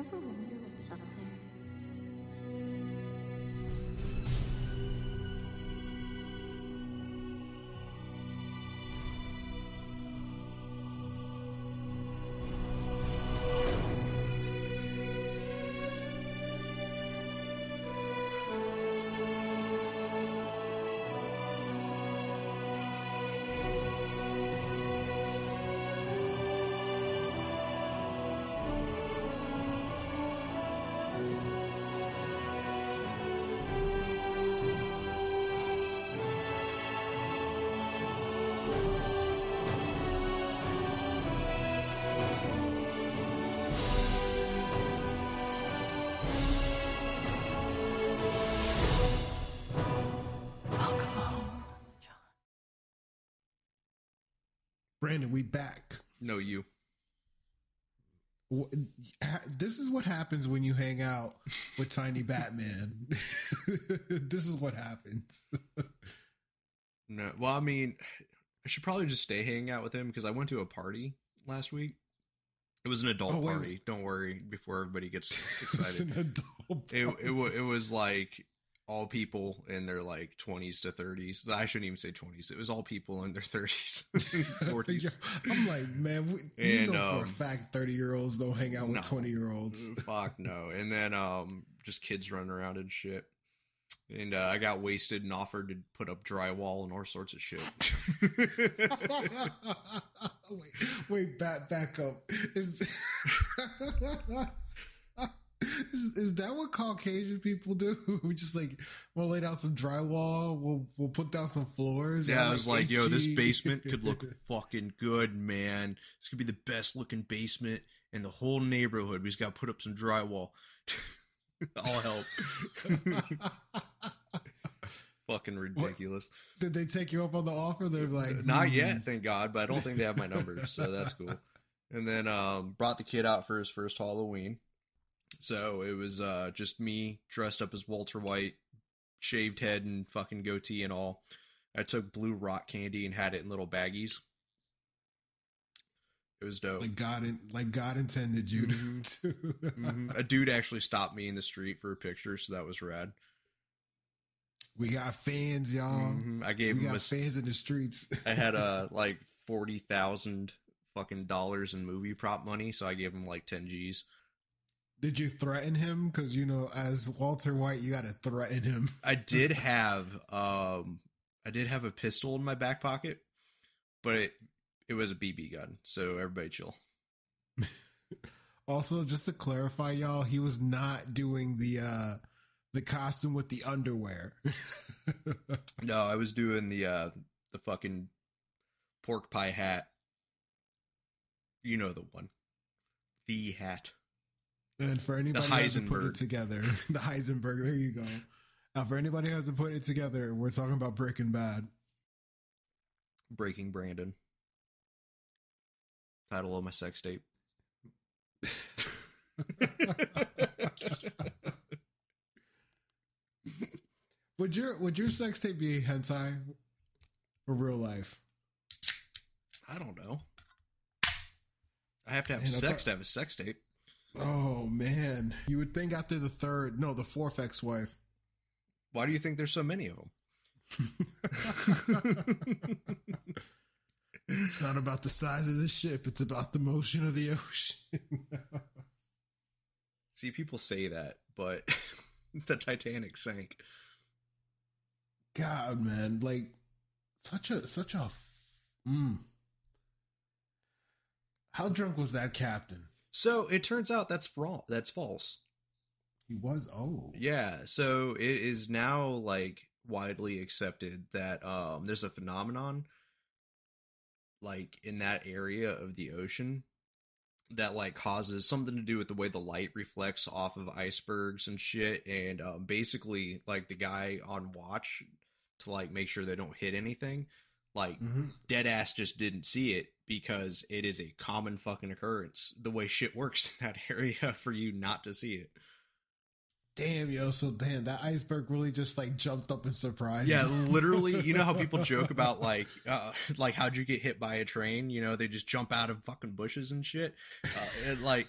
Ever wonder what's up there? Branden, we back. No, you. This is what happens when you hang out with Tiny Batman. this is what happens. No. Well, I mean, I should probably just stay hanging out with him because I went to a party last week. It was an adult Oh, party. Don't worry. Before everybody gets excited, an adult it party. it, it was like all people in their like 20s to 30s. I shouldn't even say 20s. It was all people in their 30s, 40s. Yeah, I'm like, man, we, you And, know for a um, fact 30 year olds don't hang out with no. 20 year olds. Fuck no. And then um just kids running around and shit. And uh, I got wasted and offered to put up drywall and all sorts of shit. wait, wait, back, back up. Is, is is that what Caucasian people do? We just like we'll lay down some drywall, we'll we'll put down some floors. Yeah, I was like, yo, this basement could look fucking good, man. This could be the best looking basement in the whole neighborhood. We just got to put up some drywall. I'll help. fucking ridiculous. Did they take you up on the offer? They're like, Not hmm. yet, thank God, but I don't think they have my number, so that's cool. And then um brought the kid out for his first Halloween. So it was uh just me dressed up as Walter White, shaved head and fucking goatee and all. I took blue rock candy and had it in little baggies. It was dope. Like God, in, like God intended you Mhm. to. Mhm. A dude actually stopped me in the street for a picture, so that was rad. We got fans, y'all. Mhm. I gave We him got a fans in the streets. I had uh like forty thousand fucking dollars in movie prop money, so I gave him like ten G's. Did you threaten him? Because you know, as Walter White, you got to threaten him. I did have um I did have a pistol in my back pocket, but it it was a BB gun, so everybody chill. Also, just to clarify, y'all, he was not doing the uh the costume with the underwear. No, I was doing the uh the fucking pork pie hat. You know the one. The hat. And for anybody who hasn't put it together, the Heisenberg. There you go. Uh, for anybody who hasn't put it together, we're talking about Breaking Bad. Breaking Branden. Title of my sex tape. would your would your sex tape be hentai or real life? I don't know. I have to have Man, sex thought- to have a sex tape. Oh man, you would think after the third, no, the fourth ex-wife. Why do you think there's so many of them? It's not about the size of the ship; it's about the motion of the ocean. See, people say that, but the Titanic sank. God, man, like such a such a. Mm. How drunk was that captain? So it turns out that's fraud. That's false. He was. Oh, Yeah. So it is now like widely accepted that um there's a phenomenon like in that area of the ocean that like causes something to do with the way the light reflects off of icebergs and shit and um, basically like the guy on watch to like make sure they don't hit anything like Mhm. dead ass just didn't see it because it is a common fucking occurrence the way shit works in that area for you not to see it Damn, yo. So damn, that iceberg really just like jumped up and surprised. Yeah, literally. You know how people joke about like, uh, like how'd you get hit by a train? You know, they just jump out of fucking bushes and shit. Uh, and, like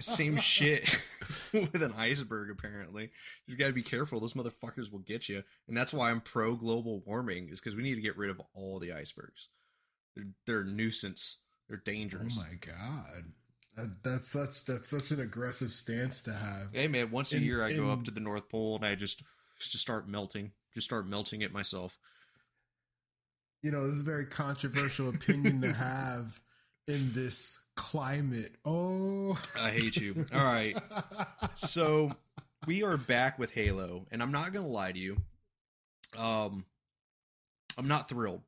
same shit with an iceberg. Apparently, you just gotta be careful. Those motherfuckers will get you, and that's why I'm pro global warming. Is because we need to get rid of all the icebergs. They're, they're a nuisance. They're dangerous. Oh dangerous. my god. That, that's such that's such an aggressive stance to have. Hey man, once a In- year I go up to the North Pole and I just just start melting. Just start melting it myself. You know, this is a very controversial opinion to have in this climate. Oh, I hate you. All right. So we are back with Halo, and I'm not gonna lie to you. Um I'm not thrilled.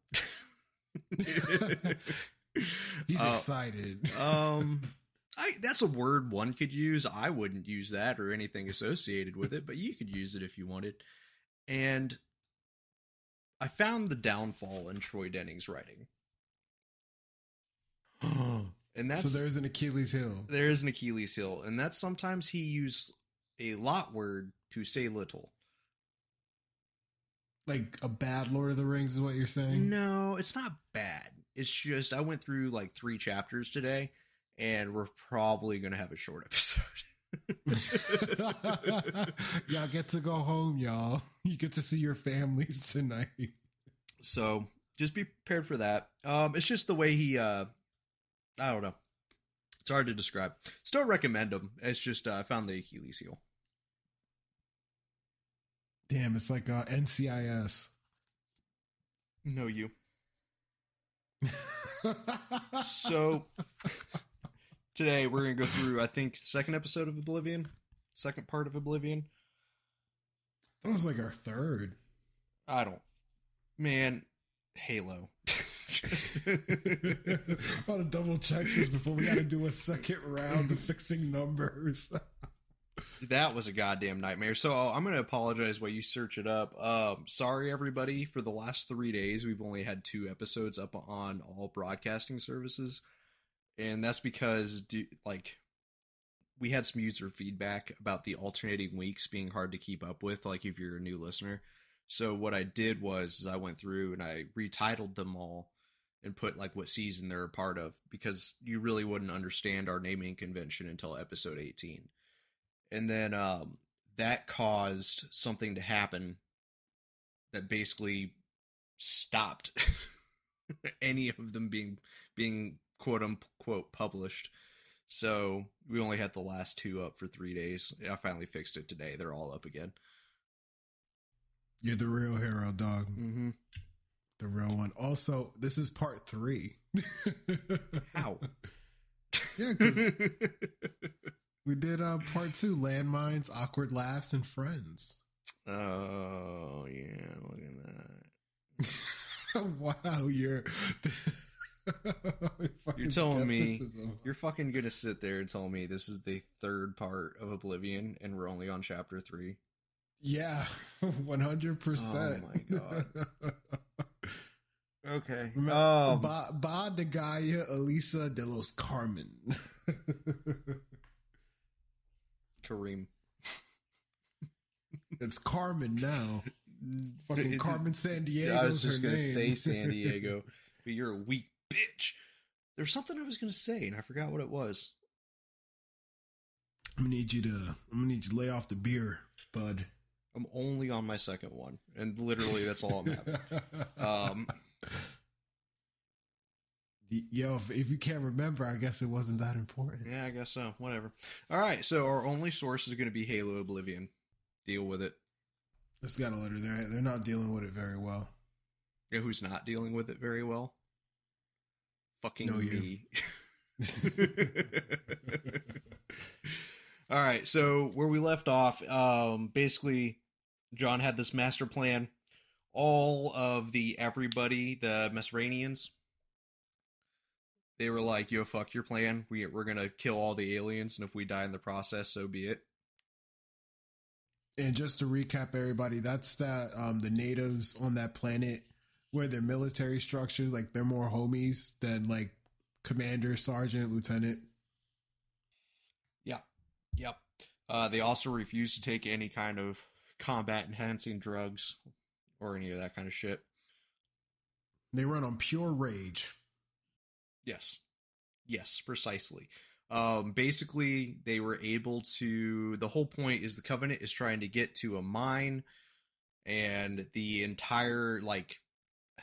He's Uh, excited. um I that's a word one could use. I wouldn't use that or anything associated with it, but you could use it if you wanted. And I found the downfall in Troy Denning's writing. And that's so there's an Achilles heel. there is an Achilles heel, and that's sometimes he used a lot word to say little. Like a bad Lord of the Rings is what you're saying? No, it's not bad. It's just I went through like three chapters today, and we're probably gonna have a short episode. y'all get to go home, y'all. You get to see your families tonight. so just be prepared for that. Um, it's just the way he. uh I don't know. It's hard to describe. Still recommend him. It's just uh, I found the Achilles heel. Damn, it's like uh, NCIS. No, you. So today we're gonna go through. I think second episode of Oblivion, second part of Oblivion. that was like our third. I don't, man, Halo. I want to double check this before we got to do a second round of fixing numbers. that was a goddamn nightmare. So I'm gonna apologize while you search it up. Um, sorry everybody for the last three days. We've only had two episodes up on all broadcasting services, and that's because do, like we had some user feedback about the alternating weeks being hard to keep up with. Like if you're a new listener. So what I did was I went through and I retitled them all and put like what season they're a part of because you really wouldn't understand our naming convention until episode 18 and then um, that caused something to happen that basically stopped any of them being being quote unquote published so we only had the last two up for three days i finally fixed it today they're all up again You're the real hero, dog. mm-hmm. The real one. Also, this is part three. how Yeah, we did uh, part two landmines, awkward laughs, and friends. oh yeah look at that wow, you're. You're telling me you're fucking gonna sit there and tell me this is the third part of Oblivion and we're only on chapter three. Yeah, one hundred percent. Oh my God. Okay. Um, ba, ba de Gaia Elisa de los Carmen. Kareem. it's Carmen now. Fucking Carmen San Diego. I was just gonna name. say San Diego, but you're a weak bitch. There's something I was gonna say and I forgot what it was. I'm gonna need you to. I'm gonna need you to lay off the beer, bud. I'm only on my second one, and literally that's all I'm having. Um, Yo, if, if you can't remember, I guess it wasn't that important. yeah, I guess so. Whatever. All right, so our only source is going to be Halo Oblivion. Deal with it. Just got a letter there. They're not dealing with it very well. You know who's not dealing with it very well? Fucking No, me. All right, so where we left off, um, basically, John had this master plan. All of the everybody, the Mesranians, they were like, "Yo, fuck your plan. We we're gonna kill all the aliens, and if we die in the process, so be it." And just to recap, everybody, that's that um, the natives on that planet where their military structures like they're more homies than like commander, sergeant, lieutenant. Yeah. Yep. Uh, they also refuse to take any kind of combat enhancing drugs or any of that kind of shit. They run on pure rage. Yes. Yes, precisely. Um, basically, they were able to. The whole point is the Covenant is trying to get to a mine, and the entire, like,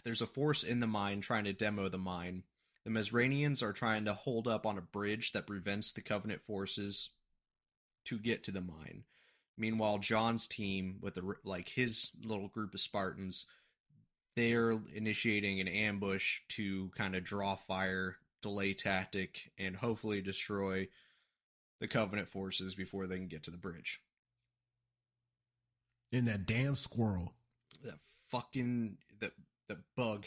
there's a force in the mine trying to demo the mine. The Mesranians are trying to hold up on a bridge that prevents the Covenant forces to get to the mine. Meanwhile, John's team, with the like his little group of Spartans, they're initiating an ambush to kind of draw fire, delay tactic, and hopefully destroy the Covenant forces before they can get to the bridge. And that damn squirrel. That fucking that that bug.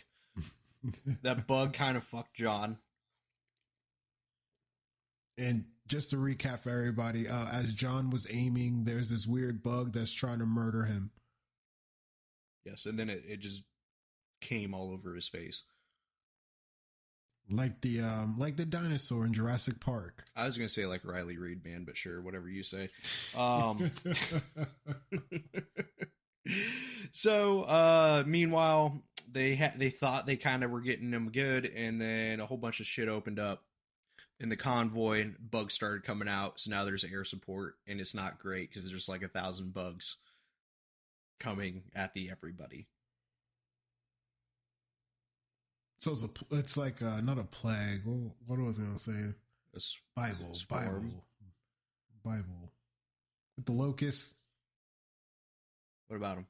that bug kind of fucked John. And just to recap for everybody, uh, as John was aiming, there's this weird bug that's trying to murder him. Yes, and then it, it just came all over his face. Like the um like the dinosaur in Jurassic Park. I was gonna say like Riley Reid man, but sure, whatever you say. Um so uh meanwhile they had they thought they kind of were getting them good and then a whole bunch of shit opened up in the convoy and bugs started coming out so now there's air support and it's not great because there's like a thousand bugs coming at the everybody so it's a it's like uh, not a plague. What, what was I gonna say? It's Bible. Bible, Bible. With the locust, what about them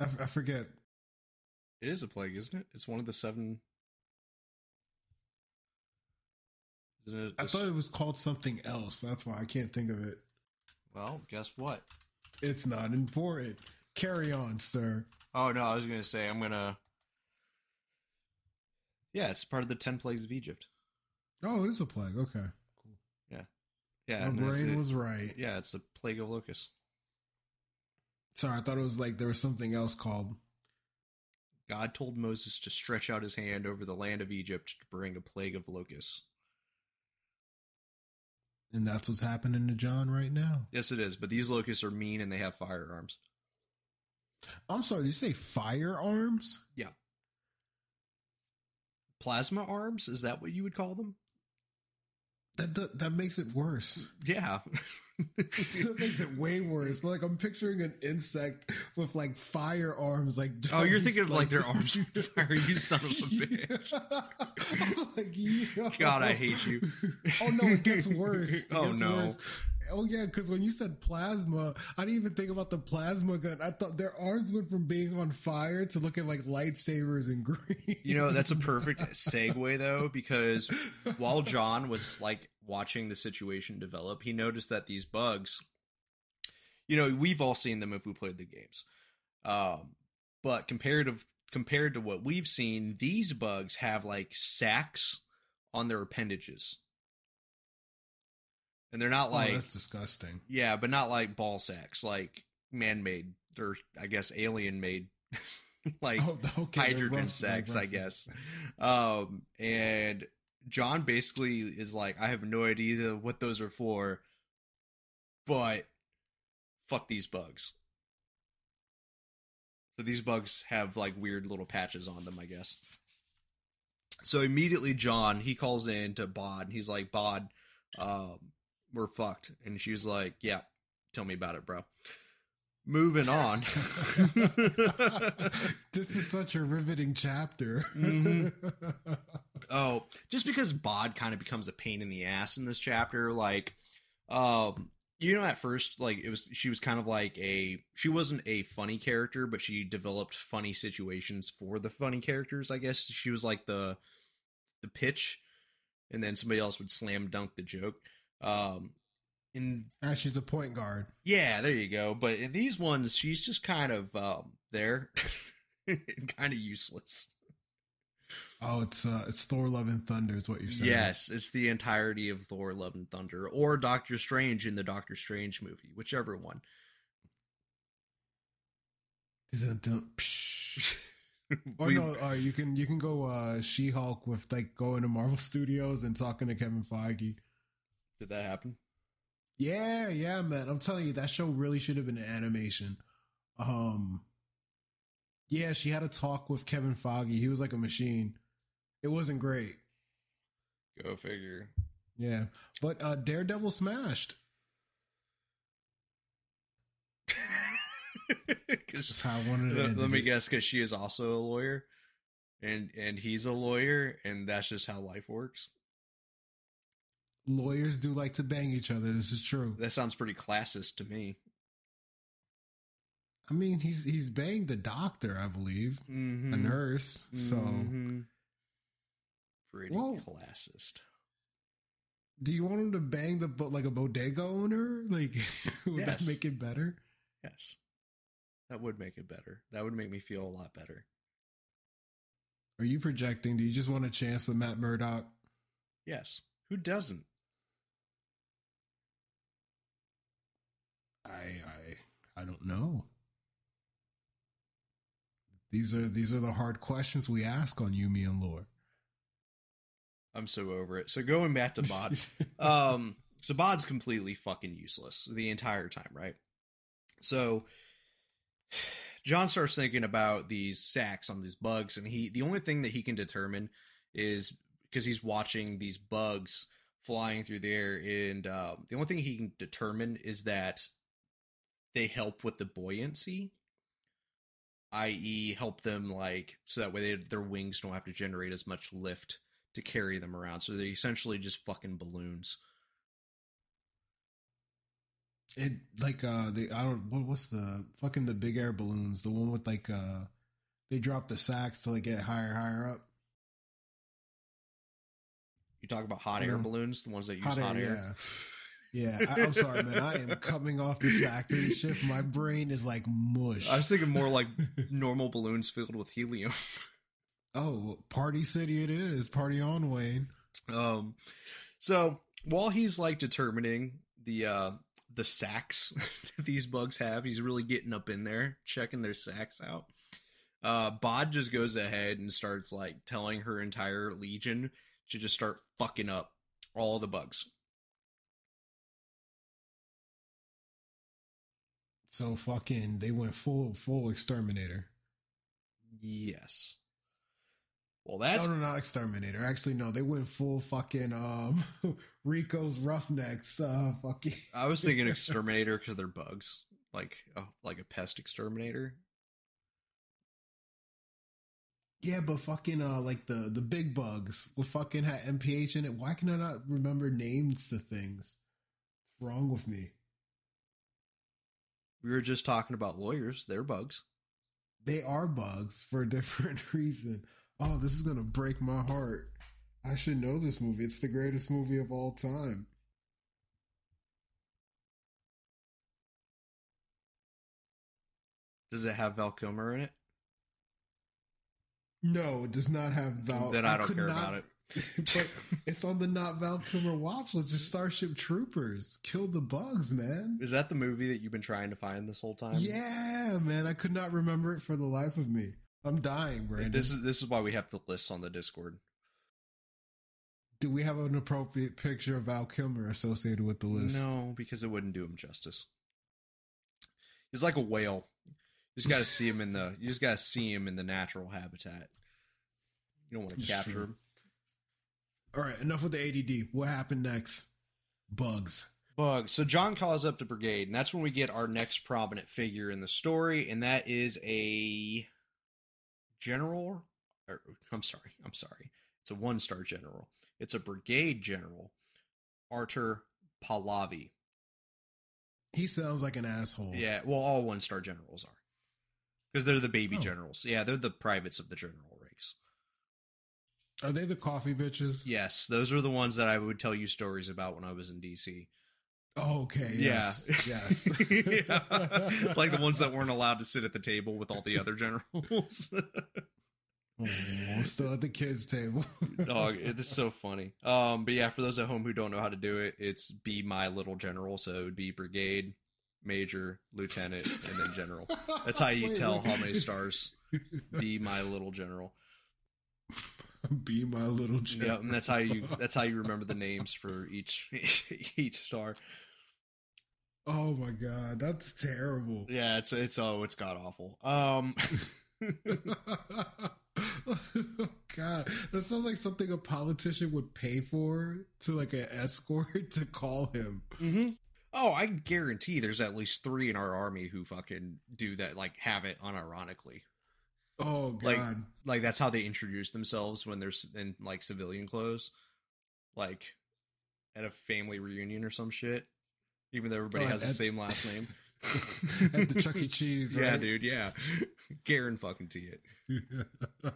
I, f- I forget. it is a plague isn't it it's one of the seven isn't it I thought it was called something else. That's why I can't think of it. well guess what It's not important. Carry on, sir. Oh no, I was gonna say I'm gonna. Yeah, it's part of the ten plagues of Egypt. Oh, it is a plague. Okay, Cool. Yeah, Yeah. my brain it. was right. Yeah, it's the plague of locusts. Sorry, I thought it was like there was something else called. God told Moses to stretch out his hand over the land of Egypt to bring a plague of locusts. And that's what's happening to John right now. Yes, it is. But these locusts are mean and they have firearms. I'm sorry, did you say firearms? Yeah. Plasma arms? Is that what you would call them? That that, that makes it worse. Yeah. that makes it way worse. Like I'm picturing an insect with like firearms. Like oh, you're thinking of like their arms on fire, you son of a bitch. like. God, I hate you. Oh no, it gets worse. It Oh, gets no. worse. Oh yeah, because when you said plasma, I didn't even think about the plasma gun. I thought their arms went from being on fire to looking like lightsabers in green. You know, that's a perfect segue though, because while John was like watching the situation develop, he noticed that these bugs, you know, we've all seen them if we played the games. Um, but comparative compared to what we've seen, these bugs have like sacks on their appendages. And they're not oh, like that's disgusting. yeah, but not like ball sacks, like man made or I guess alien made like Oh, okay, hydrogen rough- sex, I guess. Um, and John basically is like, I have no idea what those are for, but fuck these bugs. So these bugs have like weird little patches on them, I guess. So immediately, John he calls in to Bod. And he's like, Bod, um, we're fucked. And she's like, Yeah, tell me about it, bro. Moving on. this is such a riveting chapter. Mhm. Oh, just because Bod kind of becomes a pain in the ass in this chapter, like, um, you know, at first, like it was, she was kind of like a, she wasn't a funny character, but she developed funny situations for the funny characters. I guess she was like the, the pitch, and then somebody else would slam dunk the joke. Um, in Ah, she's the point guard. yeah, there you go. But in these ones, she's just kind of um, there, kind of useless. Oh, it's uh, it's Thor: Love and Thunder is what you're saying. Yes, it's the entirety of Thor: Love and Thunder, or Doctor Strange in the Doctor Strange movie, whichever one. Dun, dun, psh. Or We- no, uh, you can you can go uh, She Hulk with like going to Marvel Studios and talking to Kevin Feige. Did that happen? Yeah, yeah, man. I'm telling you, that show really should have been an animation. Um, yeah, she had a talk with Kevin Foggy. He was like a machine. It wasn't great. Go figure. Yeah, but uh, Daredevil smashed. That's how I wanted let, let me guess, because she is also a lawyer, and and he's a lawyer, and that's just how life works. Lawyers do like to bang each other. This is true. That sounds pretty classist to me. I mean, he's he's banged the doctor, I believe, Mm-hmm. a nurse. So, Mhm. pretty Whoa. classist. do you want him to bang the like a bodega owner? Like, would Yes. that make it better? Yes, that would make it better. That would make me feel a lot better. Are you projecting? Do you just want a chance with Matt Murdock? Yes, who doesn't? I I I don't know. These are these are the hard questions we ask on You Me and Lore. I'm so over it. So going back to Bod, um, so Bod's completely fucking useless the entire time, right? So John starts thinking about these sacks on these bugs, and he the only thing that he can determine is because he's watching these bugs flying through the air, and um, the only thing he can determine is that they help with the buoyancy, i.e., help them like so that way they, their wings don't have to generate as much lift to carry them around. So they're essentially just fucking balloons. it like uh the I don't what what's the fucking the big air balloons the one with like uh they drop the sacks to they get higher higher up You talk about hot air balloons, the ones that use Hot hot, air, air. yeah I, I'm sorry man I am coming off this factory shift my brain is like mush I was thinking more like normal balloons filled with helium. oh party city it is party on Wayne Um, so while he's like determining the uh the sacks that these bugs have, he's really getting up in there, checking their sacks out. Uh, Bod just goes ahead and starts like telling her entire legion to just start fucking up all the bugs. So fucking they went full full exterminator Yes. Well, that's no, no, not exterminator. Actually, no, they went full fucking um Rico's Roughnecks. Uh, fucking. I was thinking exterminator because they're bugs, like oh, like a pest exterminator. Yeah, but fucking uh, like the the big bugs with fucking had NPH in it. Why can I not remember names to things? What's wrong with me? We were just talking about lawyers; they're bugs. They are bugs for a different reason. Oh, this is gonna break my heart. I should know this movie. It's the greatest movie of all time. Does it have Val Kilmer in it? No, it does not have Val. then I don't could care not- about it. but it's on the not Val Kilmer watch list. Just Starship Troopers. Kill the bugs, man. Is that the movie that you've been trying to find this whole time? Yeah, man. I could not remember it for the life of me. I'm dying, Branden. This is this is why we have the lists on the Discord. Do we have an appropriate picture of Val Kilmer associated with the list? No, because it wouldn't do him justice. He's like a whale. You just got to see him in the. You just got to see him in the natural habitat. You don't want to capture true. him. All right, enough with the ADD. What happened next? Bugs. Bugs. So John calls up the brigade, and that's when we get our next prominent figure in the story, and that is a general. Or, I'm sorry. I'm sorry. It's a one star general. It's a brigade general, Artur Pahlavi. He sounds like an asshole. Yeah, well, all one star generals are because they're the baby Oh. generals. Yeah, they're the privates of the general. Are they the coffee bitches? Yes, those are the ones that I would tell you stories about when I was in DC. Oh, okay. Yes. Yes. Yeah. like the ones that weren't allowed to sit at the table with all the other generals. Oh, still at the kids' table. Dog, it is so funny. Um, but yeah, for those at home who don't know how to do it, it's be my little general. So it would be brigade, major, lieutenant, and then general. That's how you Wait, tell wait. how many stars. Be my little general. Be my little Yeah, and that's how you that's how you remember the names for each each star. Oh my god, that's terrible. Yeah, it's it's oh, it's god awful. Um, god, that sounds like something a politician would pay for to like an escort to call him. Mm-hmm. oh, I guarantee there's at least three in our army who fucking do that, like have it unironically. Oh god. Like- Like that's how they introduce themselves when they're in like civilian clothes, like at a family reunion or some shit. Even though everybody Oh, has the same last name. At the Chuck E. Cheese, Yeah, dude. Yeah, Garen fucking T it.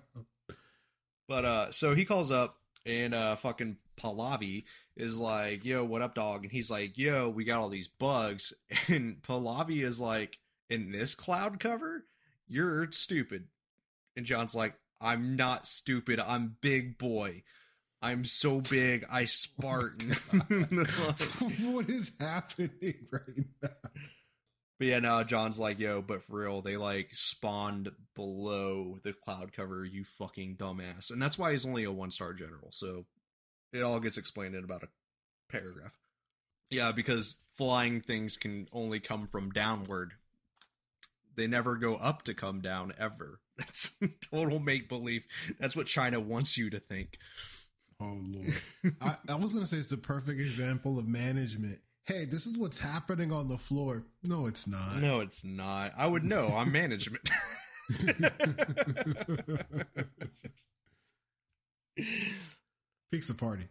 But uh so he calls up and uh fucking Pahlavi is like, "Yo, what up, dog?" And he's like, "Yo, we got all these bugs." And Pahlavi is like, "In this cloud cover, you're stupid." And John's like, "I'm not stupid. I'm big boy. I'm so big. I Spartan." Oh what is happening right now? But yeah, no, John's like, yo, but for real, they like spawned below the cloud cover, you fucking dumbass. And that's why he's only a one star general. So it all gets explained in about a paragraph. Yeah, because flying things can only come from downward. They never go up to come down ever. That's total make believe. That's what China wants you to think. Oh lord. I, I was gonna say it's the perfect example of management. Hey, this is what's happening on the floor. No, it's not. No, it's not. I would know. I'm management. Pizza party.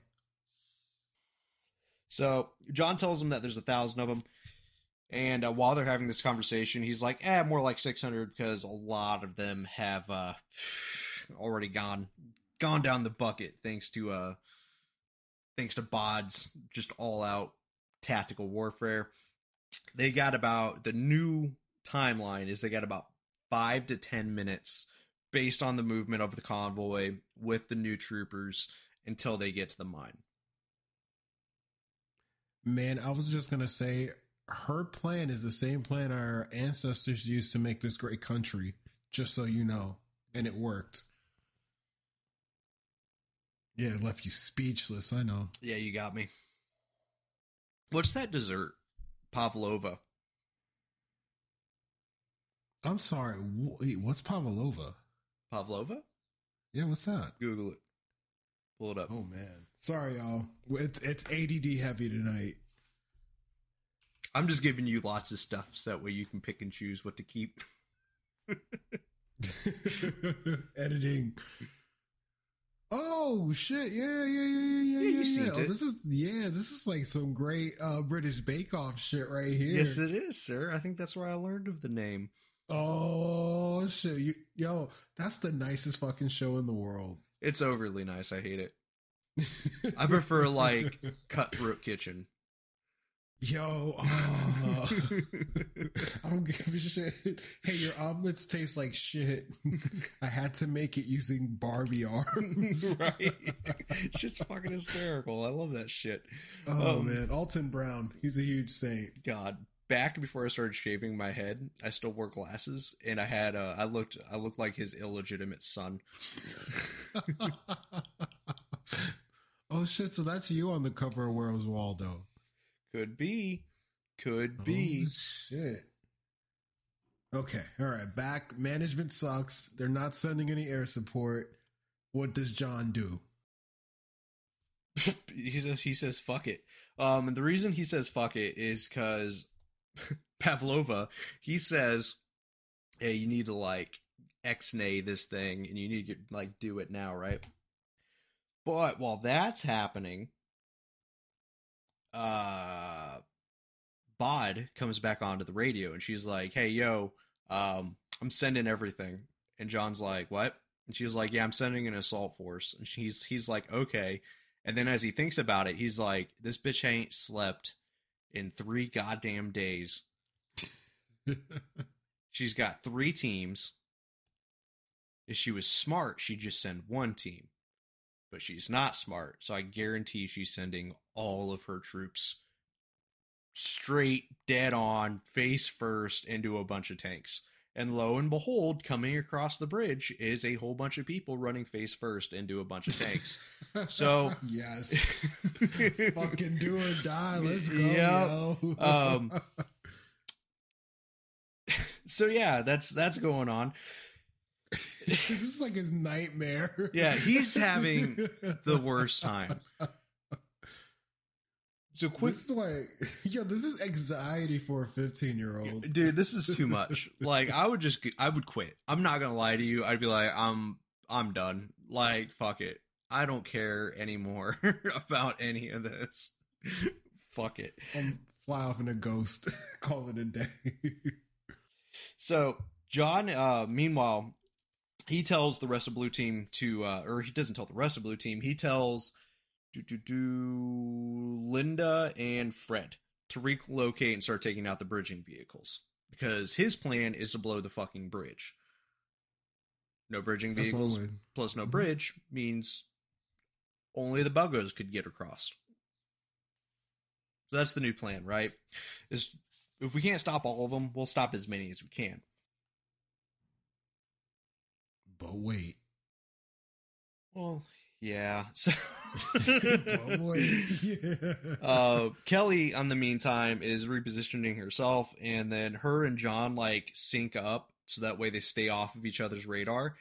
So John tells him that there's a thousand of them, and uh, while they're having this conversation, he's like, "Eh, more like six hundred because a lot of them have uh, already gone gone down the bucket thanks to uh, thanks to bods, just all out tactical warfare. They got about the new timeline is they got about five to ten minutes based on the movement of the convoy with the new troopers until they get to the mine." Man, I was just gonna say her plan is the same plan our ancestors used to make this great country, just so you know. And it worked. Yeah, it left you speechless, I know. Yeah, you got me. What's that dessert? Pavlova. I'm sorry. Wait, what's Pavlova? Pavlova? Yeah, what's that? Google it. Pull it up. Oh man. Sorry y'all. It's it's ADD heavy tonight. I'm just giving you lots of stuff so that way you can pick and choose what to keep. Editing. Oh shit! Yeah, yeah, yeah, yeah, yeah, Yeah, you yeah. yeah. Oh, this is yeah, this is like some great uh British Bake Off shit right here. Yes, it is, sir. I think that's where I learned of the name. oh shit! You, yo, that's the nicest fucking show in the world. It's overly nice. I hate it. I prefer like Cutthroat Kitchen. Yo, oh, I don't give a shit. Hey, your omelets taste like shit. I had to make it using Barbie arms. right? It's just fucking hysterical. I love that shit. Oh Um, man, Alton Brown, he's a huge saint. God, back before I started shaving my head, I still wore glasses, and I had uh, I looked I looked like his illegitimate son. oh shit! So that's you on the cover of Where's Waldo? Could be, could be. Oh, shit. Okay, all right. Back management sucks. They're not sending any air support. What does John do? he says he says fuck it. Um, and the reason he says fuck it is because Pavlova he says, "Hey, you need to like ex-nay this thing, and you need to like do it now, right?" But while that's happening, uh, Bod comes back onto the radio, and she's like, "Hey, yo, um, I'm sending everything." And John's like, "What?" And she was like, "Yeah, I'm sending an assault force." And he's he's like, "Okay." And then as he thinks about it, he's like, "This bitch ain't slept in three goddamn days. She's got three teams. If she was smart, she'd just send one team. But she's not smart, so I guarantee she's sending all of her troops straight, dead on, face first into a bunch of tanks. And lo and behold, coming across the bridge is a whole bunch of people running face first into a bunch of tanks. So- yes, fucking do or die. Let's go. Yep. yo. Um, so yeah, that's that's going on. this is like his nightmare. Yeah, he's having the worst time. So quick, This is like, yo, this is anxiety for a 15 year old. dude, this is too much. Like, I would just, I would quit. I'm not gonna lie to you. I'd be like, I'm, I'm done. Like, fuck it. I don't care anymore about any of this. fuck it. Fly off in a ghost. Call it a day. So John, uh, meanwhile, he tells the rest of Blue Team to, uh, or he doesn't tell the rest of Blue Team. He tells do do do Linda and Fred to relocate and start taking out the bridging vehicles because his plan is to blow the fucking bridge. No bridging That's vehicles plus no Mhm. bridge means only the buggers could get across. So that's the new plan, right? Is if we can't stop all of them, we'll stop as many as we can. But wait. Well, yeah. So. Yeah. uh Kelly on the meantime is repositioning herself and then her and John like sync up so that way they stay off of each other's radar.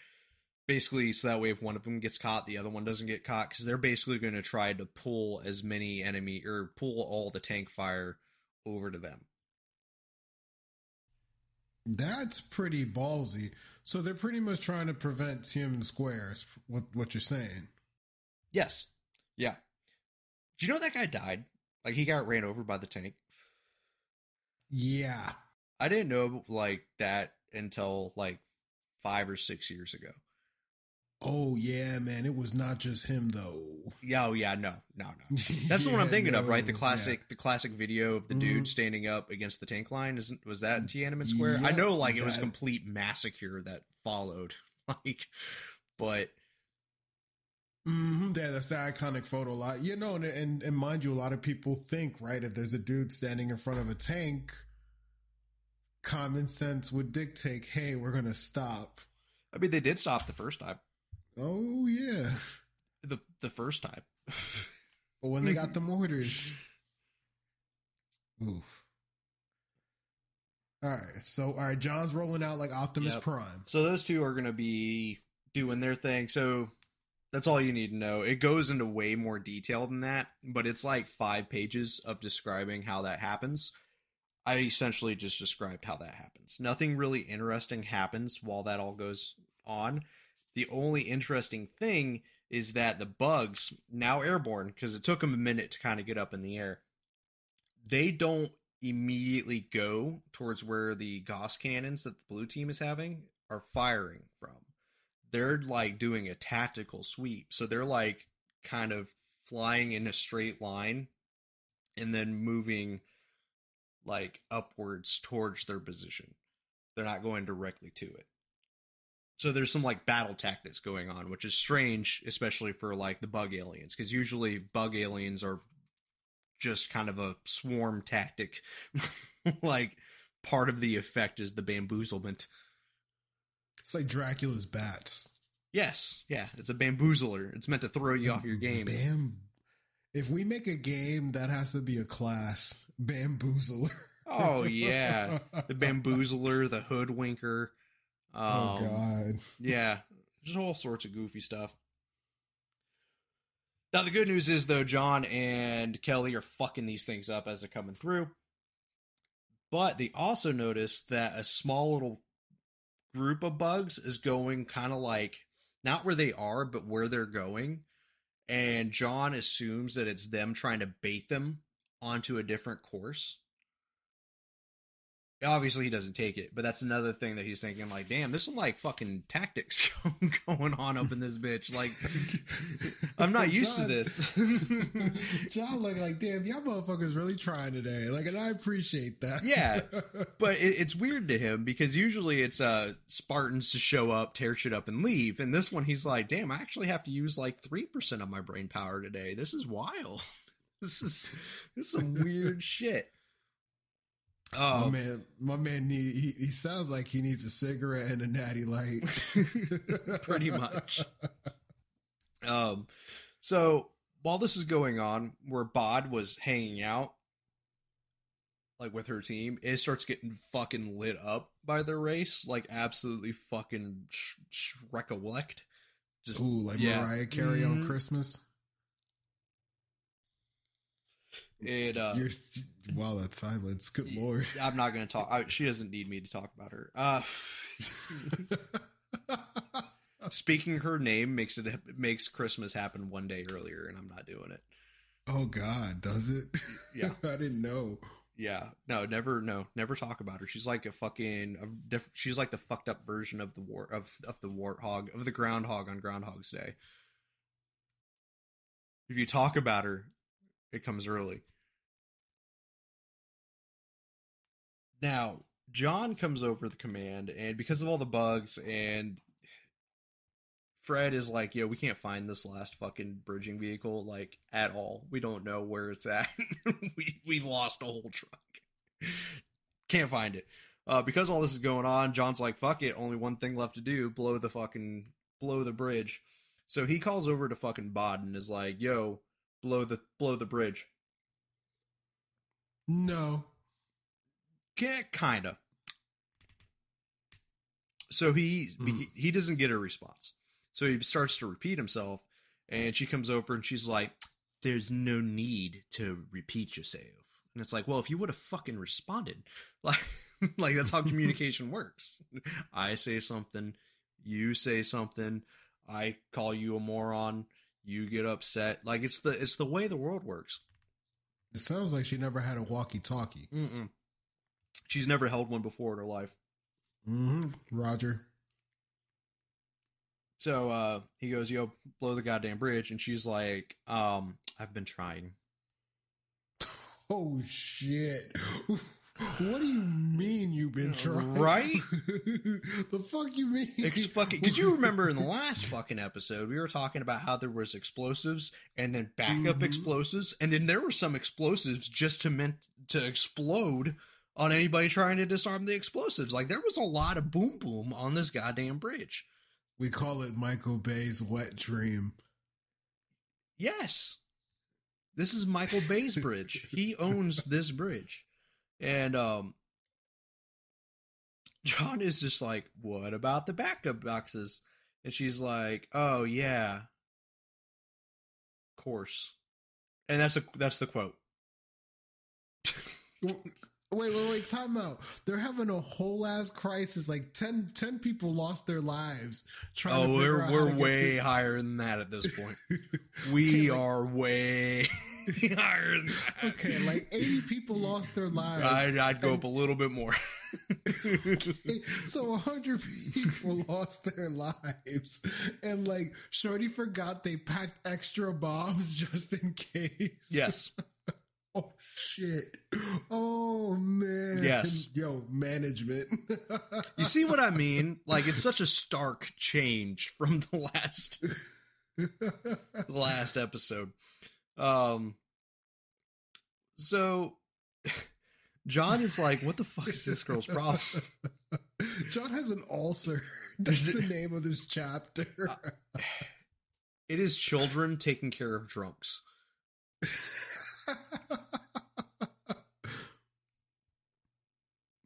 Basically, so that way if one of them gets caught, the other one doesn't get caught because they're basically going to try to pull as many enemy or pull all the tank fire over to them. That's pretty ballsy. So they're pretty much trying to prevent Tiananmen Squares. What what you're saying? Yes. Yeah. Do you know that guy died? Like he got ran over by the tank. Yeah. I didn't know like that until like five or six years ago. Oh yeah, man. It was not just him though. Yeah, oh yeah, no, no, no. That's the one I'm Yeah, thinking of, right? The yeah. classic, the classic video of the dude Mhm. standing up against the tank line. Isn't was that in Tiananmen Square? I know, like it was complete massacre that followed, like, but hmm Yeah, that's the iconic photo. A lot, you know, and, and and mind you, a lot of people think right if there's a dude standing in front of a tank, common sense would dictate, hey, we're gonna stop. I mean, they did stop the first time. Oh yeah, The the first time. but when they got the mortars, oof. All right, so all right, John's rolling out like Optimus Yep. Prime. So those two are going to be doing their thing. So that's all you need to know. It goes into way more detail than that, but it's like five pages of describing how that happens. I essentially just described how that happens. Nothing really interesting happens while that all goes on. The only interesting thing is that the bugs, now airborne, because it took them a minute to kind of get up in the air, they don't immediately go towards where the Gauss cannons that the blue team is having are firing from. They're like doing a tactical sweep. So they're like kind of flying in a straight line and then moving like upwards towards their position. They're not going directly to it. So there's some like battle tactics going on, which is strange, especially for like the bug aliens, because usually bug aliens are just kind of a swarm tactic. like part of the effect is the bamboozlement. It's like Dracula's bats. Yes, yeah, it's a bamboozler. It's meant to throw you off your game. Bam. If we make a game, that has to be a class. Bamboozler. Oh yeah, the bamboozler, the hoodwinker. Um, oh god. Yeah, just all sorts of goofy stuff. Now the good news is though, John and Kelly are fucking these things up as they're coming through. But they also notice that a small little group of bugs is going kind of like not where they are, but where they're going. And John assumes that it's them trying to bait them onto a different course. Obviously, he doesn't take it, but that's another thing that he's thinking. Like, damn, there's some like fucking tactics going on up in this bitch. Like, I'm not used to John- this. John look like, damn, y'all motherfuckers really trying today. Like, and I appreciate that. Yeah. but it, it's weird to him because usually it's uh Spartans to show up, tear shit up, and leave. And this one, he's like, "Damn, I actually have to use like three percent of my brain power today. This is wild. this is this is some weird shit." My Oh, man, my man need he, he sounds like he needs a cigarette and a natty light. pretty much. Um, so while this is going on, where Bod was hanging out, like with her team, it starts getting fucking lit up by the race, like absolutely fucking sh- Shrek-elect. Just Ooh, like yeah. Mariah Carey on Mhm. Christmas. It. Uh, You're wow, that silence. Good lord. I'm not gonna talk. I, she doesn't need me to talk about her. Uh, speaking her name makes it makes Christmas happen one day earlier, and I'm not doing it. oh God, does it? Yeah. I didn't know. Yeah, no, never, no, never talk about her. She's like a fucking, a diff- she's like the fucked up version of the war of of the warthog of the groundhog on Groundhog's Day. If you talk about her, it comes early. Now, John comes over the command, and because of all the bugs, and Fred is like, "Yo, we can't find this last fucking bridging vehicle like at all. We don't know where it's at. we we lost a whole truck. Can't find it." Uh, because all this is going on, John's like, "Fuck it, only one thing left to do: blow the fucking blow the bridge." So he calls over to fucking Bod and is like, "Yo, blow the blow the bridge." No. Yeah, kinda. So he Hmm. he, he doesn't get a response. So he starts to repeat himself, and she comes over and she's like, "There's no need to repeat yourself." And it's like, well, if you would have fucking responded, like, like that's how communication works. I say something, you say something, I call you a moron, you get upset. Like it's the it's the way the world works. It sounds like she never had a walkie-talkie. Mm-mm. She's never held one before in her life. Mm-hmm. Roger. So uh he goes, Yo, blow the goddamn bridge. And she's like, um, I've been trying. Oh shit. What do you mean you've been trying? Right? the fuck you mean? It's fucking because you remember in the last fucking episode we were talking about how there was explosives and then backup Mhm. explosives and then there were some explosives just to meant to explode on anybody trying to disarm the explosives. Like there was a lot of boom boom on this goddamn bridge. We call it Michael Bay's wet dream. Yes. This is Michael Bay's bridge. he owns this bridge. And um John is just like, "What about the backup boxes?" And she's like, "Oh yeah. Of course." And that's a that's the quote. Wait, wait, wait, time out. They're having a whole ass crisis. Like 10, 10 people lost their lives trying to Oh, we're we're way higher than that at this point. We Okay, like- are way higher than that. Okay, like 80 people lost their lives. I'd, I'd go up a little bit more. so 100 people lost their lives and like shorty forgot they packed extra bombs just in case yes. Shit oh man Yes. yo management You see what I mean? Like it's such a stark change from the last the last episode. Um so John is like, what the fuck is this girl's problem? john has an ulcer that's the name of this chapter It is children taking care of drunks.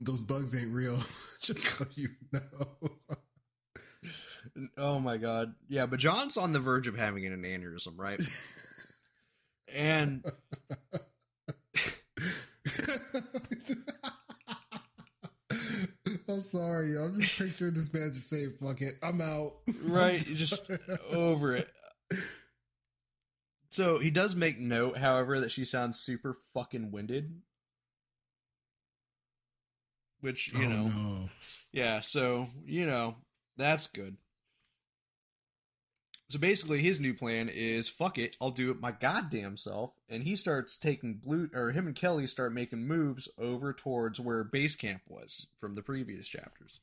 those bugs ain't real just so you know Oh my god. Yeah, but John's on the verge of having an aneurysm, right? And I'm sorry. I'm just picturing this man just saying, fuck it. I'm out. right, just over it. So he does make note, however, that she sounds super fucking winded. Which, you Oh, know, no. yeah, so, you know, that's good. So basically, his new plan is fuck it, I'll do it my goddamn self. And he starts taking blue, or him and Kelly start making moves over towards where base camp was from the previous chapters.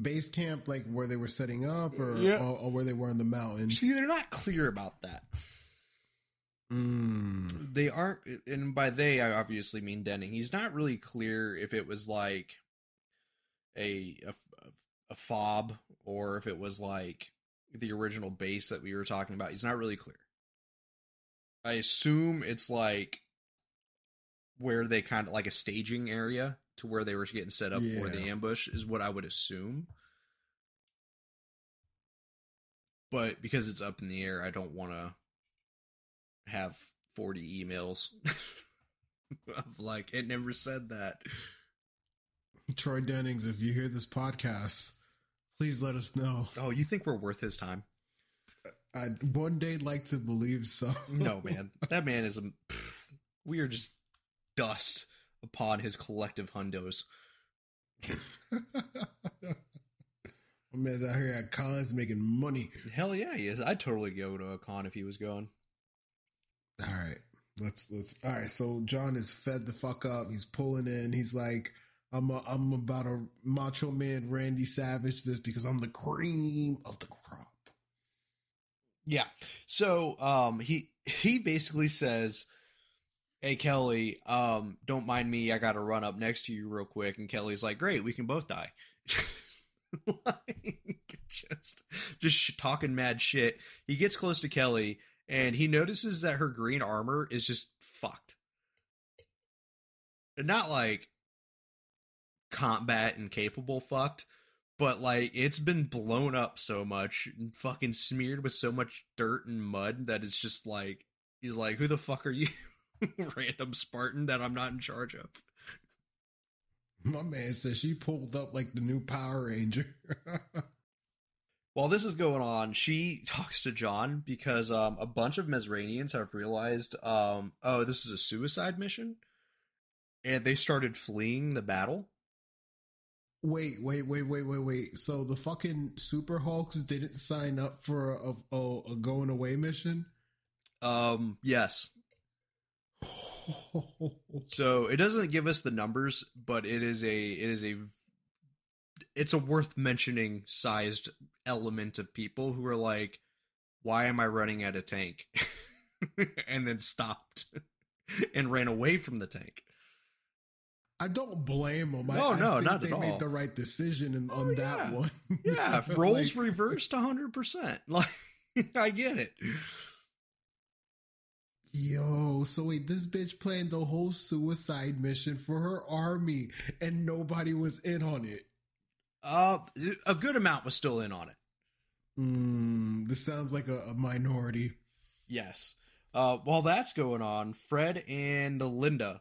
Base camp, like where they were setting up or, Yeah. or, or where they were on the mountain. See, they're not clear about that. Mm. they aren't and by they i obviously mean denning he's not really clear if it was like a a, a fob or if it was like the original base that we were talking about he's not really clear i assume it's like where they kind of like a staging area to where they were getting set up for the ambush is what I would assume. But because it's up in the air, I don't want to have 40 emails of like it never said that. Troy Dennings, if you hear this podcast, please let us know. Oh, you think we're worth his time? I'd one day like to believe so. No, man. That man is a pff, we are just dust upon his collective hundos. My man's out here at cons making money. Hell yeah, he is. I'd totally go to a con if he was going. All right. Let's let's all right. So John is fed the fuck up. He's pulling in. He's like, I'm a, I'm about a macho man Randy Savage this because I'm the cream of the crop. Yeah. So um he he basically says, Hey Kelly, um, don't mind me, I gotta run up next to you real quick. And Kelly's like, Great, we can both die. like just just talking mad shit. He gets close to Kelly and he notices that her green armor is just fucked. And not like combat incapable fucked, but like it's been blown up so much and fucking smeared with so much dirt and mud that it's just like he's like, Who the fuck are you? Random Spartan that I'm not in charge of. My man says she pulled up like the new Power Ranger. While this is going on, she talks to John because um, a bunch of Mesranians have realized, um, oh, this is a suicide mission, and they started fleeing the battle. wait, wait, wait, wait, wait, wait. So the fucking Super Hulks didn't sign up for a, a, a going away mission? Um, yes, so it doesn't give us the numbers, but it is a it is a it's a worth mentioning sized element of people who are like, why am I running at a tank, and then stopped and ran away from the tank. I don't blame them. No, I, no, I think not they at all. made the right decision in, on Oh, that yeah. one. Yeah, roles Like, reversed hundred percent. Like I get it. Yo, so wait, this bitch planned the whole suicide mission for her army, and nobody was in on it. Uh, a good amount was still in on it. Mm, this sounds like a, a minority. Yes. Uh, while that's going on, Fred and Linda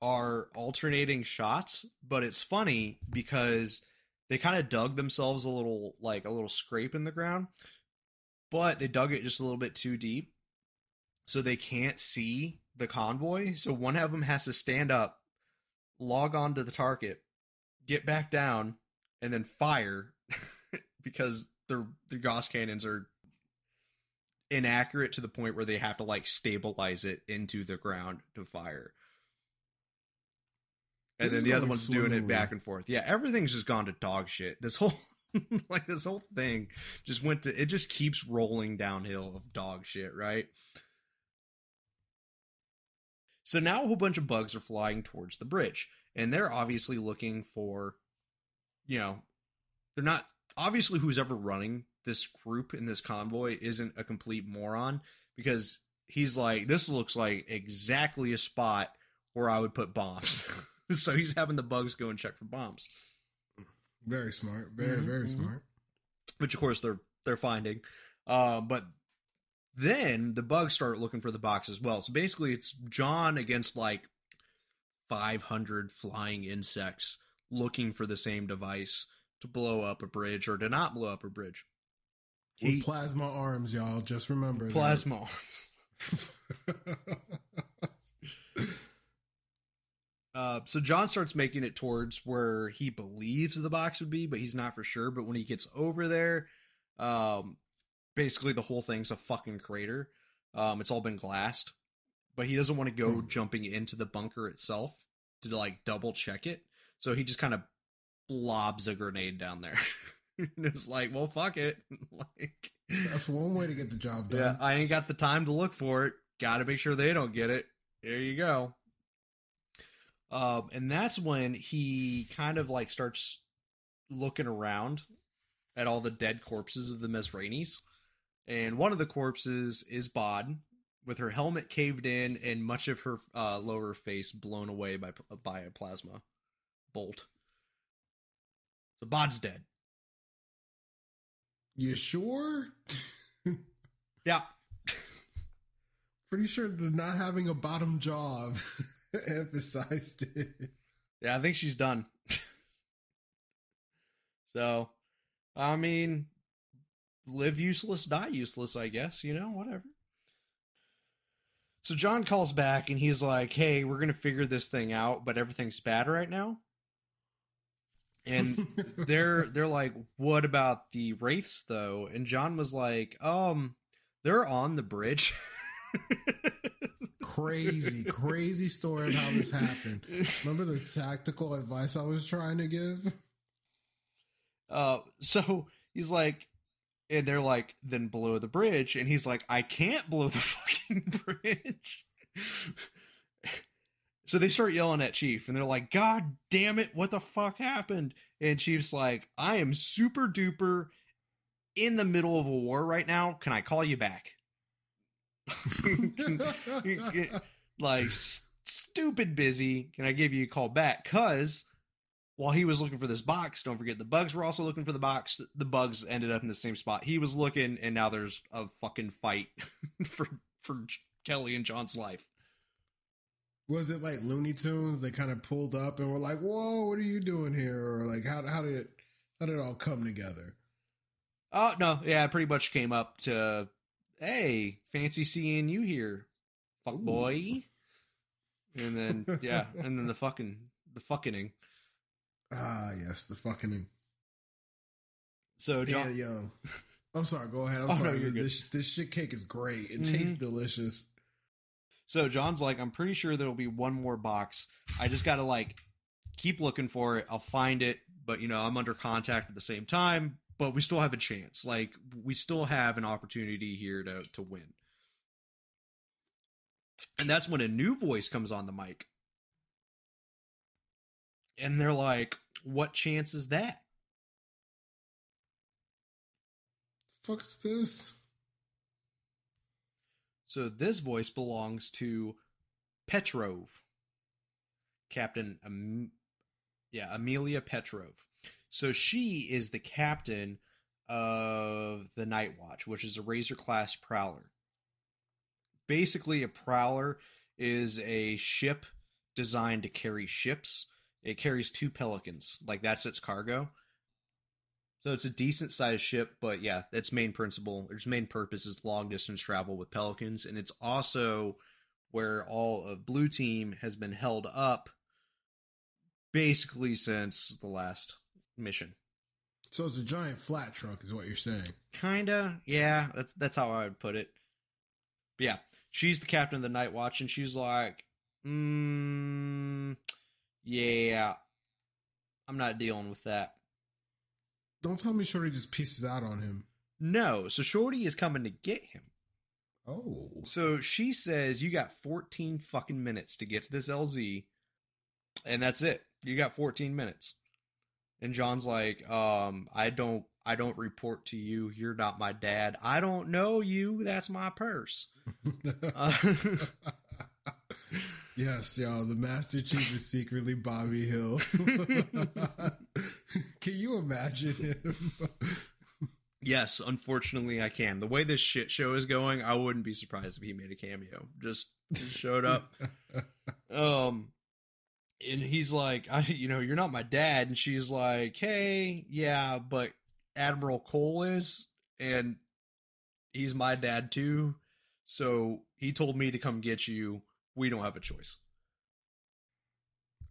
are alternating shots, but it's funny because they kind of dug themselves a little, like a little scrape in the ground, but they dug it just a little bit too deep, so they can't see the convoy. So one of them has to stand up, log on to the target, get back down, and then fire because their their Gauss cannons are inaccurate to the point where they have to like stabilize it into the ground to fire. And This then the other one's doing it back and forth. Yeah, everything's just gone to dog shit. This whole like this whole thing just went to it just keeps rolling downhill of dog shit, right? So now a whole bunch of bugs are flying towards the bridge, and they're obviously looking for, you know, they're not obviously who's ever running this group in this convoy isn't a complete moron because he's like, this looks like exactly a spot where I would put bombs. so he's having the bugs go and check for bombs, Very smart. Very, Mhm, very mhm. smart. which of course they're they're finding. Uh, but then the bugs start looking for the box as well. So basically, it's John against like 500 flying insects looking for the same device to blow up a bridge or to not blow up a bridge. With plasma arms, y'all. Just remember that. plasma arms. Uh, so John starts making it towards where he believes the box would be, but he's not for sure. But when he gets over there, um, basically the whole thing's a fucking crater. Um, it's all been glassed, but he doesn't want to go Hmm. jumping into the bunker itself to like double check it. So he just kind of lobs a grenade down there. and it's like, well, fuck it. like, That's one way to get the job done. yeah, I ain't got the time to look for it. Got to make sure they don't get it. There you go. Um, and that's when he kind of like starts looking around at all the dead corpses of the Mesranis. And one of the corpses is Bod, with her helmet caved in and much of her uh, lower face blown away by by a plasma bolt. So Bod's dead. You sure? Yeah. Pretty sure the not having a bottom jaw emphasized it. Yeah, I think she's done. so, I mean, live useless, die useless, I guess, you know, whatever. So John calls back and he's like, "Hey, we're going to figure this thing out, but everything's bad right now." And they're they're like, "What about the wraiths though?" And John was like, "Um, they're on the bridge." crazy, crazy story of how this happened. Remember the tactical advice I was trying to give? Uh, so he's like, and they're like, then blow the bridge, and he's like, I can't blow the fucking bridge. So they start yelling at Chief, and they're like, God damn it, what the fuck happened? And Chief's like, I am super duper in the middle of a war right now. Can I call you back? like s- stupid busy. Can I give you a call back? Cause while he was looking for this box, don't forget the bugs were also looking for the box. The bugs ended up in the same spot he was looking, and now there's a fucking fight for for Kelly and John's life. Was it like Looney Tunes? They kind of pulled up and were like, "Whoa, what are you doing here?" Or like, how how did it how did it all come together? Oh no, yeah, it pretty much came up to, hey, fancy seeing you here, fuck Ooh. boy. And then yeah, and then the fucking the fucking. Ah, yes, the fucking So yeah, yo. I'm sorry. Go ahead. I'm Oh, sorry. good. this this shit cake is great. It Mhm. tastes delicious. So John's like, I'm pretty sure there'll be one more box. I just gotta like keep looking for it. I'll find it, but you know, I'm under contact at the same time. But we still have a chance. Like we still have an opportunity here to to win. And that's when a new voice comes on the mic. And they're like, What chance is that? Fuck's this? So this voice belongs to Petrov, Captain. Am- yeah, Amelia Petrov. So she is the captain of the Night Watch, which is a Razor class prowler. Basically, a prowler is a ship designed to carry ships. It carries two pelicans, like that's its cargo. So it's a decent sized ship, but yeah, its main principle, its main purpose is long distance travel with pelicans, and it's also where all of Blue Team has been held up basically since the last mission. So it's a giant flat truck, is what you're saying. Kinda, yeah, that's that's how I would put it. But yeah, she's the captain of the Night Watch, and she's like, mm, yeah, I'm not dealing with that. Don't tell me Shorty just pieces out on him. No, so Shorty is coming to get him. Oh. So she says you got 14 fucking minutes to get to this LZ, and that's it. You got 14 minutes. And John's like, um, I don't I don't report to you. You're not my dad. I don't know you. That's my purse. Uh, yes, y'all. The Master Chief is secretly Bobby Hill. Can you imagine him? yes, unfortunately I can. The way this shit show is going, I wouldn't be surprised if he made a cameo. Just, just showed up. um and he's like I you know, you're not my dad and she's like, "Hey, yeah, but Admiral Cole is and he's my dad too. So he told me to come get you. We don't have a choice."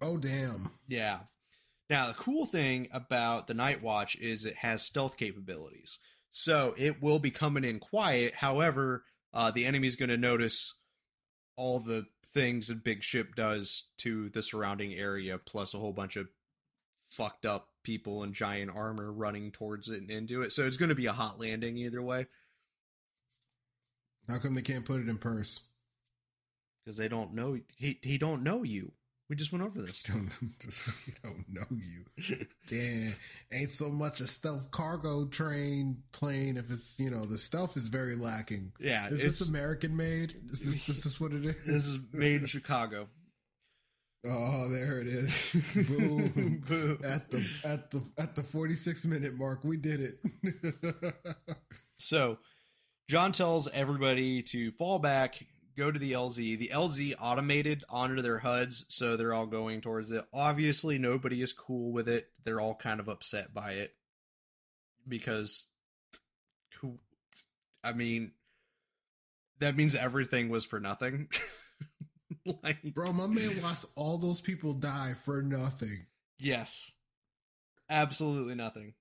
oh damn. Yeah. Now, the cool thing about the Night Watch is it has stealth capabilities. So it will be coming in quiet. However, uh, the enemy's going to notice all the things a big ship does to the surrounding area, plus a whole bunch of fucked up people in giant armor running towards it and into it. So it's going to be a hot landing either way How come they can't put it in purse? because they don't know he he don't know you. We just went over this. don't we don't know you. Damn, ain't so much a stealth cargo train plane. If it's you know the stealth is very lacking. Yeah, Is this American made? Is this this is what it is? this is made in Chicago. Oh, there it is. Boom. Boom. At the at the at the 46 minute mark, we did it. So, John tells everybody to fall back, go to the LZ. The LZ automated onto their HUDs, so they're all going towards it. Obviously, nobody is cool with it. They're all kind of upset by it because, who? I mean, that means everything was for nothing. like, Bro, my man watched all those people die for nothing. yes, absolutely nothing.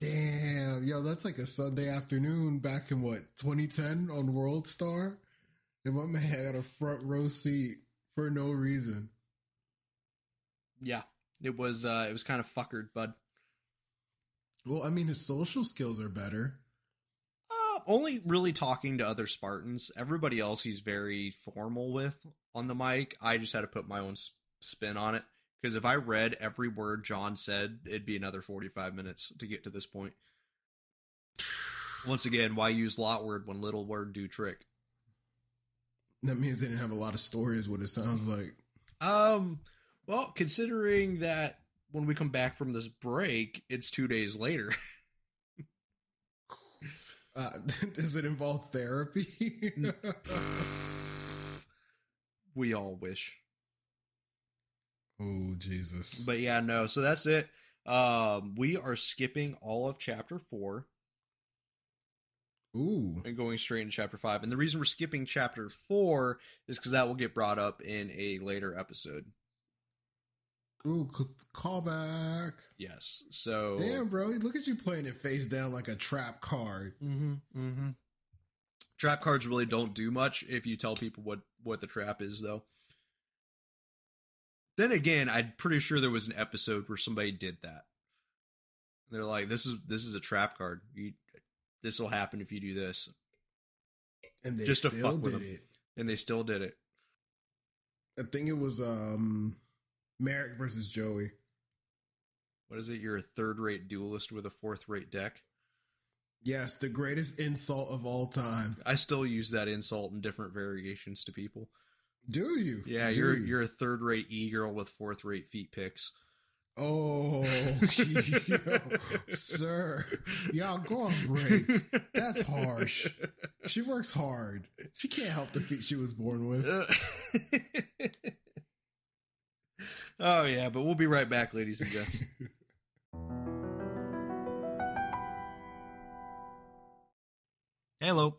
Damn, yo, that's like a Sunday afternoon back in what 2010 on World Star, and my man had a front row seat for no reason. Yeah, it was. uh It was kind of fuckered, bud. Well, I mean, his social skills are better. Uh, only really talking to other Spartans. Everybody else he's very formal with on the mic. I just had to put my own spin on it because if I read every word John said, it'd be another 45 minutes to get to this point. Once again, why use lot word when little word do trick? That means they didn't have a lot of stories. What it sounds like. Um, well, considering that when we come back from this break, it's two days later. Uh, does it involve therapy? we all wish. oh Jesus! But yeah, no. So that's it. Um, we are skipping all of chapter four Ooh, and going straight into chapter five. And the reason we're skipping chapter four is because that will get brought up in a later episode. ooh, callback. Yes. So Damn, bro, look at you playing it face down like a trap card. Mm-hmm, mm-hmm. Trap cards really don't do much if you tell people what what the trap is, though. Then again, I'm pretty sure there was an episode where somebody did that. They're like, "This is this is a trap card. You, this will happen if you do this," And they Just to still fuck with did them. it. and they still did it. I think it was um Merrick versus Joey. What is it? You're a third-rate duelist with a fourth-rate deck. Yes, the greatest insult of all time. I still use that insult in different variations to people. Do you? Yeah, Do you're you? you're a third-rate e-girl with fourth-rate feet picks. Oh, yo, sir. Y'all go on break. That's harsh. She works hard. She can't help the feet she was born with. oh yeah, but we'll be right back, ladies and gents. Hello.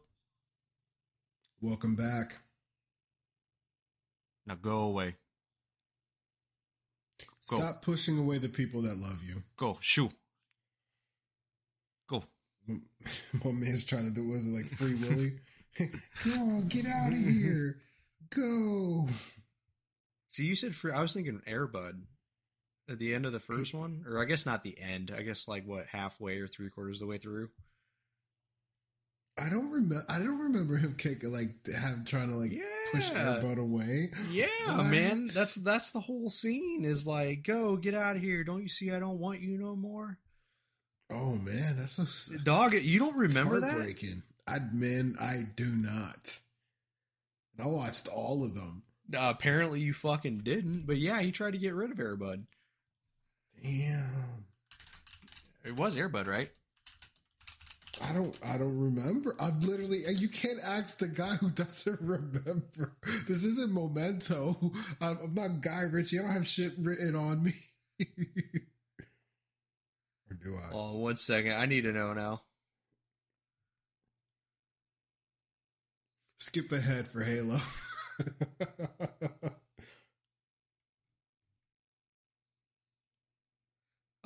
Welcome back. Now go away. Go. Stop pushing away the people that love you. Go. Shoo. Go. My man's trying to do was it like Free Willy? Come on, get out of here. Go. So you said for I was thinking Airbud at the end of the first one, or I guess not the end. I guess like what halfway or three quarters of the way through. I don't remember. I don't remember him kicking like have trying to like push away. Yeah, What? man. That's that's the whole scene. Is like, go get out of here. Don't you see? I don't want you no more. Oh man, that's so Dog, you don't remember that? I man, I do not. I watched all of them. Uh, apparently, you fucking didn't. But yeah, he tried to get rid of Airbud. Damn. It was Airbud, right? I don't I don't remember. I'm literally you can't ask the guy who doesn't remember. This isn't memento. I'm, I'm not Guy Ritchie. I don't have shit written on me. or do I? Oh, one second. I need to know now. Skip ahead for Halo.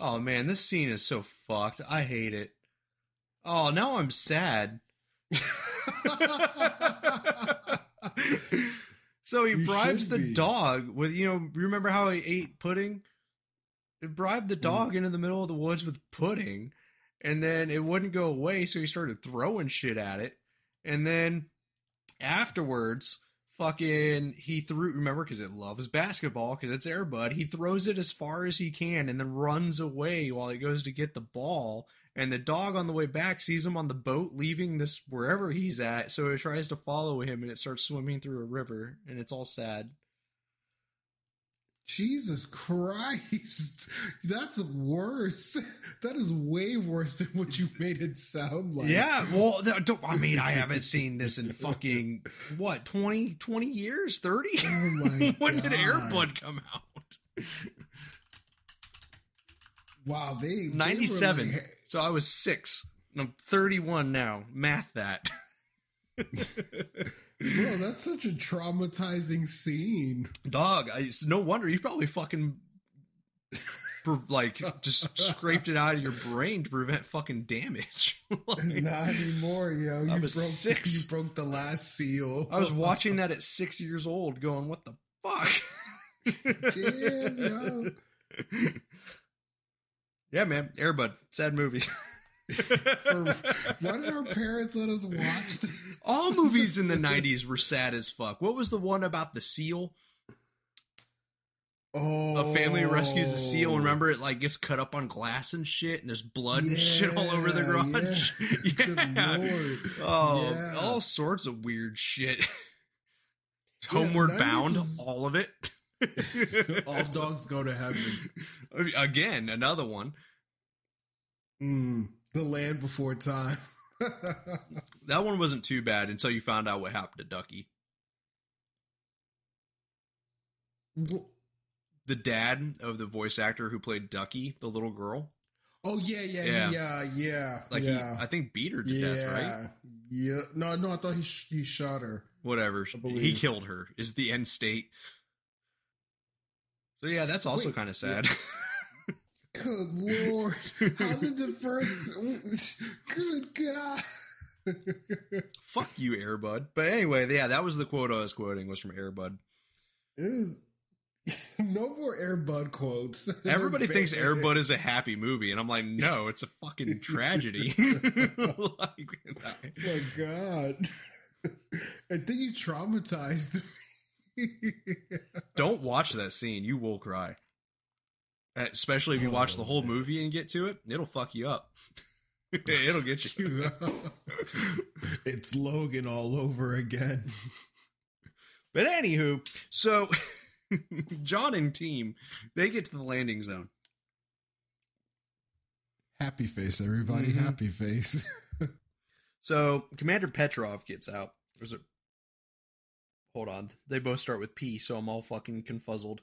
Oh man, this scene is so fucked. I hate it. Oh, now I'm sad. so he You bribes the be. dog with you know remember how he ate pudding he bribed the mm. dog into the middle of the woods with pudding and then it wouldn't go away so he started throwing shit at it and then afterwards fucking he threw remember because it loves basketball because it's airbud he throws it as far as he can and then runs away while he goes to get the ball and the dog on the way back sees him on the boat leaving this wherever he's at so it tries to follow him and it starts swimming through a river and it's all sad Jesus Christ. That's worse. That is way worse than what you made it sound like. yeah well i mean i haven't seen this in fucking what 20 20 years 30 Oh when did God. airbud come out Wow, they they 97 really- so i was six i'm 31 now math that Bro, that's such a traumatizing scene. Dog, I, no wonder you probably fucking like just scraped it out of your brain to prevent fucking damage. Like, Not anymore, yo. You I broke was six. you broke the last seal. I was watching that at six years old, going, "What the fuck?" Damn, yo. Yeah, man, Airbud, sad movie. For- why did our parents let us watch this? All movies in the '90s were sad as fuck. What was the one about the seal? Oh, A family rescues a seal. Remember, it like gets cut up on glass and shit, and there's blood and shit all over the garage. yeah. Yeah. Oh, Yeah. all sorts of weird shit. Homeward 90s Bound, was- all of it. All dogs go to heaven. Again, another one. Mm, the land before time. That one wasn't too bad until you found out what happened to Ducky. The dad of the voice actor who played Ducky, the little girl. oh yeah, yeah, Yeah. yeah, yeah, yeah. Like yeah. he, I think beat her to yeah, death, right? Yeah. No, no, I thought he sh- he shot her. Whatever. He killed her. Is the end state. So yeah, that's also Wait, kind of sad. Good lord! How did the first? Good God! Fuck you, Airbud. But anyway, yeah, that was the quote I was quoting was from Airbud. Is- no more Airbud quotes. Everybody thinks. Airbud is a happy movie, and I'm like, no, it's a fucking tragedy. like, Oh my God! I think you traumatized me. don't watch that scene; you will cry. Especially if you watch the Oh, whole man. movie and get to it, it'll fuck you up. it'll get you. it's Logan all over again. But anywho, so John and team they get to the landing zone. Happy face, everybody. Mhm. Happy face. So Commander Petrov gets out. There's a hold on. They both start with P, so I'm all fucking confuzzled.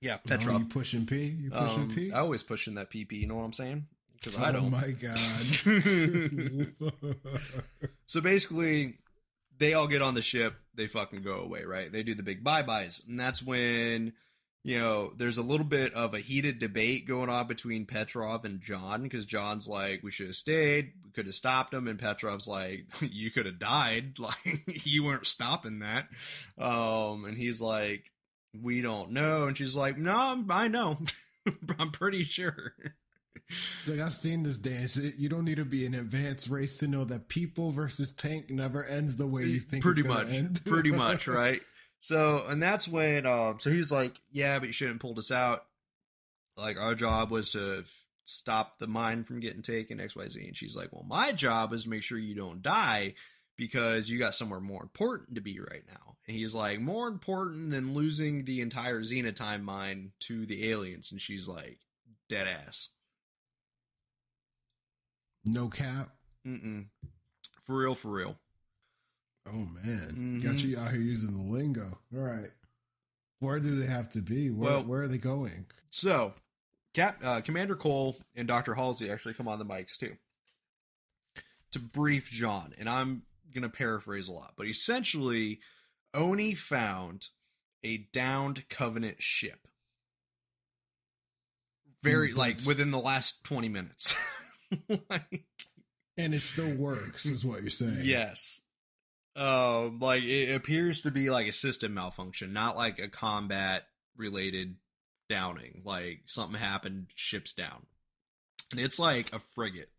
Yeah, Oh, Petrov. you pushing P? You pushing Um, P? I always pushing that PP. You know what I'm saying? Because I Oh don't. Oh my God. so basically, they all get on the ship. They fucking go away, right? They do the big bye byes, and that's when you know there's a little bit of a heated debate going on between Petrov and John because John's like, "We should have stayed. We could have stopped him," and Petrov's like, "You could have died. Like you weren't stopping that." Um, and he's like, "We don't know," and she's like, "No, I know. I'm pretty sure." It's like I've seen this dance. You don't need to be an advanced race to know that people versus tank never ends the way you think. pretty much pretty much right so and that's when um so he's like yeah but you shouldn't pull us out. Like our job was to f- stop the mine from getting taken xyz and she's like well my job is to make sure you don't die because you got somewhere more important to be right now. And he's like more important than losing the entire xenotime mine to the aliens. And she's like dead ass. No cap. mm-mm. For real for real Oh man, Mhm. got you out here using the lingo. All right, where do they have to be? Where, Well- where are they going? So, Cap, uh, Commander Cole and Dr. Halsey actually come on the mics too to brief John. And I'm going to paraphrase a lot, but essentially, Oni found a downed Covenant ship. Very, Mm, like, within the last 20 minutes. like, And it still works, is what you're saying. Yes. Um, like it appears to be like a system malfunction, not like a combat related downing. Like something happened, ships down. And it's like a frigate.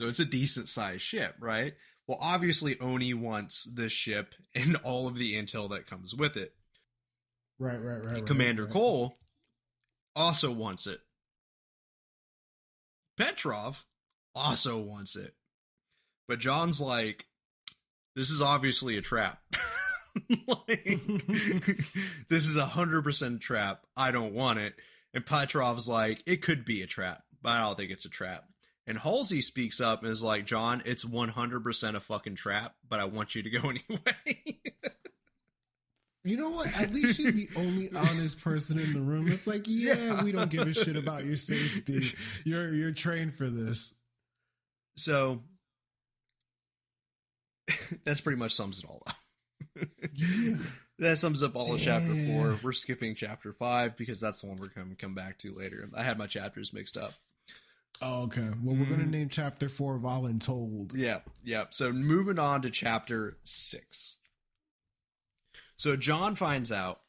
So it's a decent sized ship, right? Well, obviously, Oni wants this ship and all of the intel that comes with it. Right, right, right. right, Commander right. Cole also wants it. Petrov also wants it. But John's like, this is obviously a trap. like, this is a hundred percent trap. I don't want it. And Petrov's like, it could be a trap, but I don't think it's a trap. And Halsey speaks up and is like, John, it's 100% a fucking trap, but I want you to go anyway. You know what? At least she's the only honest person in the room. It's like, yeah, Yeah. we don't give a shit about your safety. You're you're trained for this. so that's pretty much sums it all up. Yeah. That sums up all of chapter four. We're skipping chapter five because that's the one we're going to come back to later. I had my chapters mixed up. Oh, okay. Well, we're gonna Mm. name chapter four Voluntold. Yeah, yeah. So moving on to chapter six. So John finds out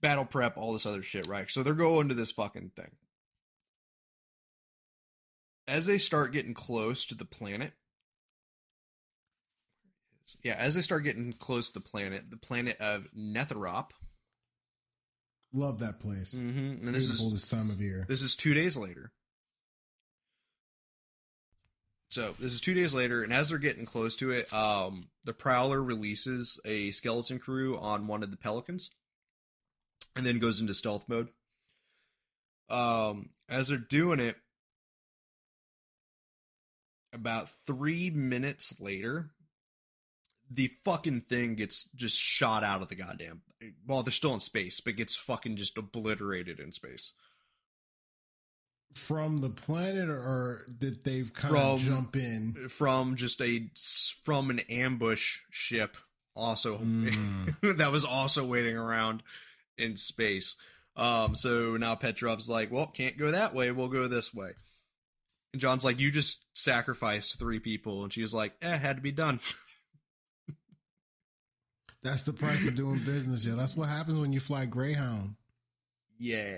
battle prep, all this other shit, right? So they're going to this fucking thing. As they start getting close to the planet, yeah, as they start getting close to the planet, the planet of Netherop, Love that place. mm-hmm, and this Beautiful is this time of year. This is two days later. So this is two days later, and as they're getting close to it, um, the Prowler releases a skeleton crew on one of the Pelicans, and then goes into stealth mode. Um, as they're doing it, about three minutes later, the fucking thing gets just shot out of the goddamn. Well, they're still in space, but gets fucking just obliterated in space. From the planet, or that they've kind From- of jump in. from just a from an ambush ship also Mm. that was also waiting around in space um so now petrov's like well can't go that way we'll go this way and john's like you just sacrificed three people and she's like eh had to be done That's the price of doing business. Yeah, that's what happens when you fly Greyhound. yeah.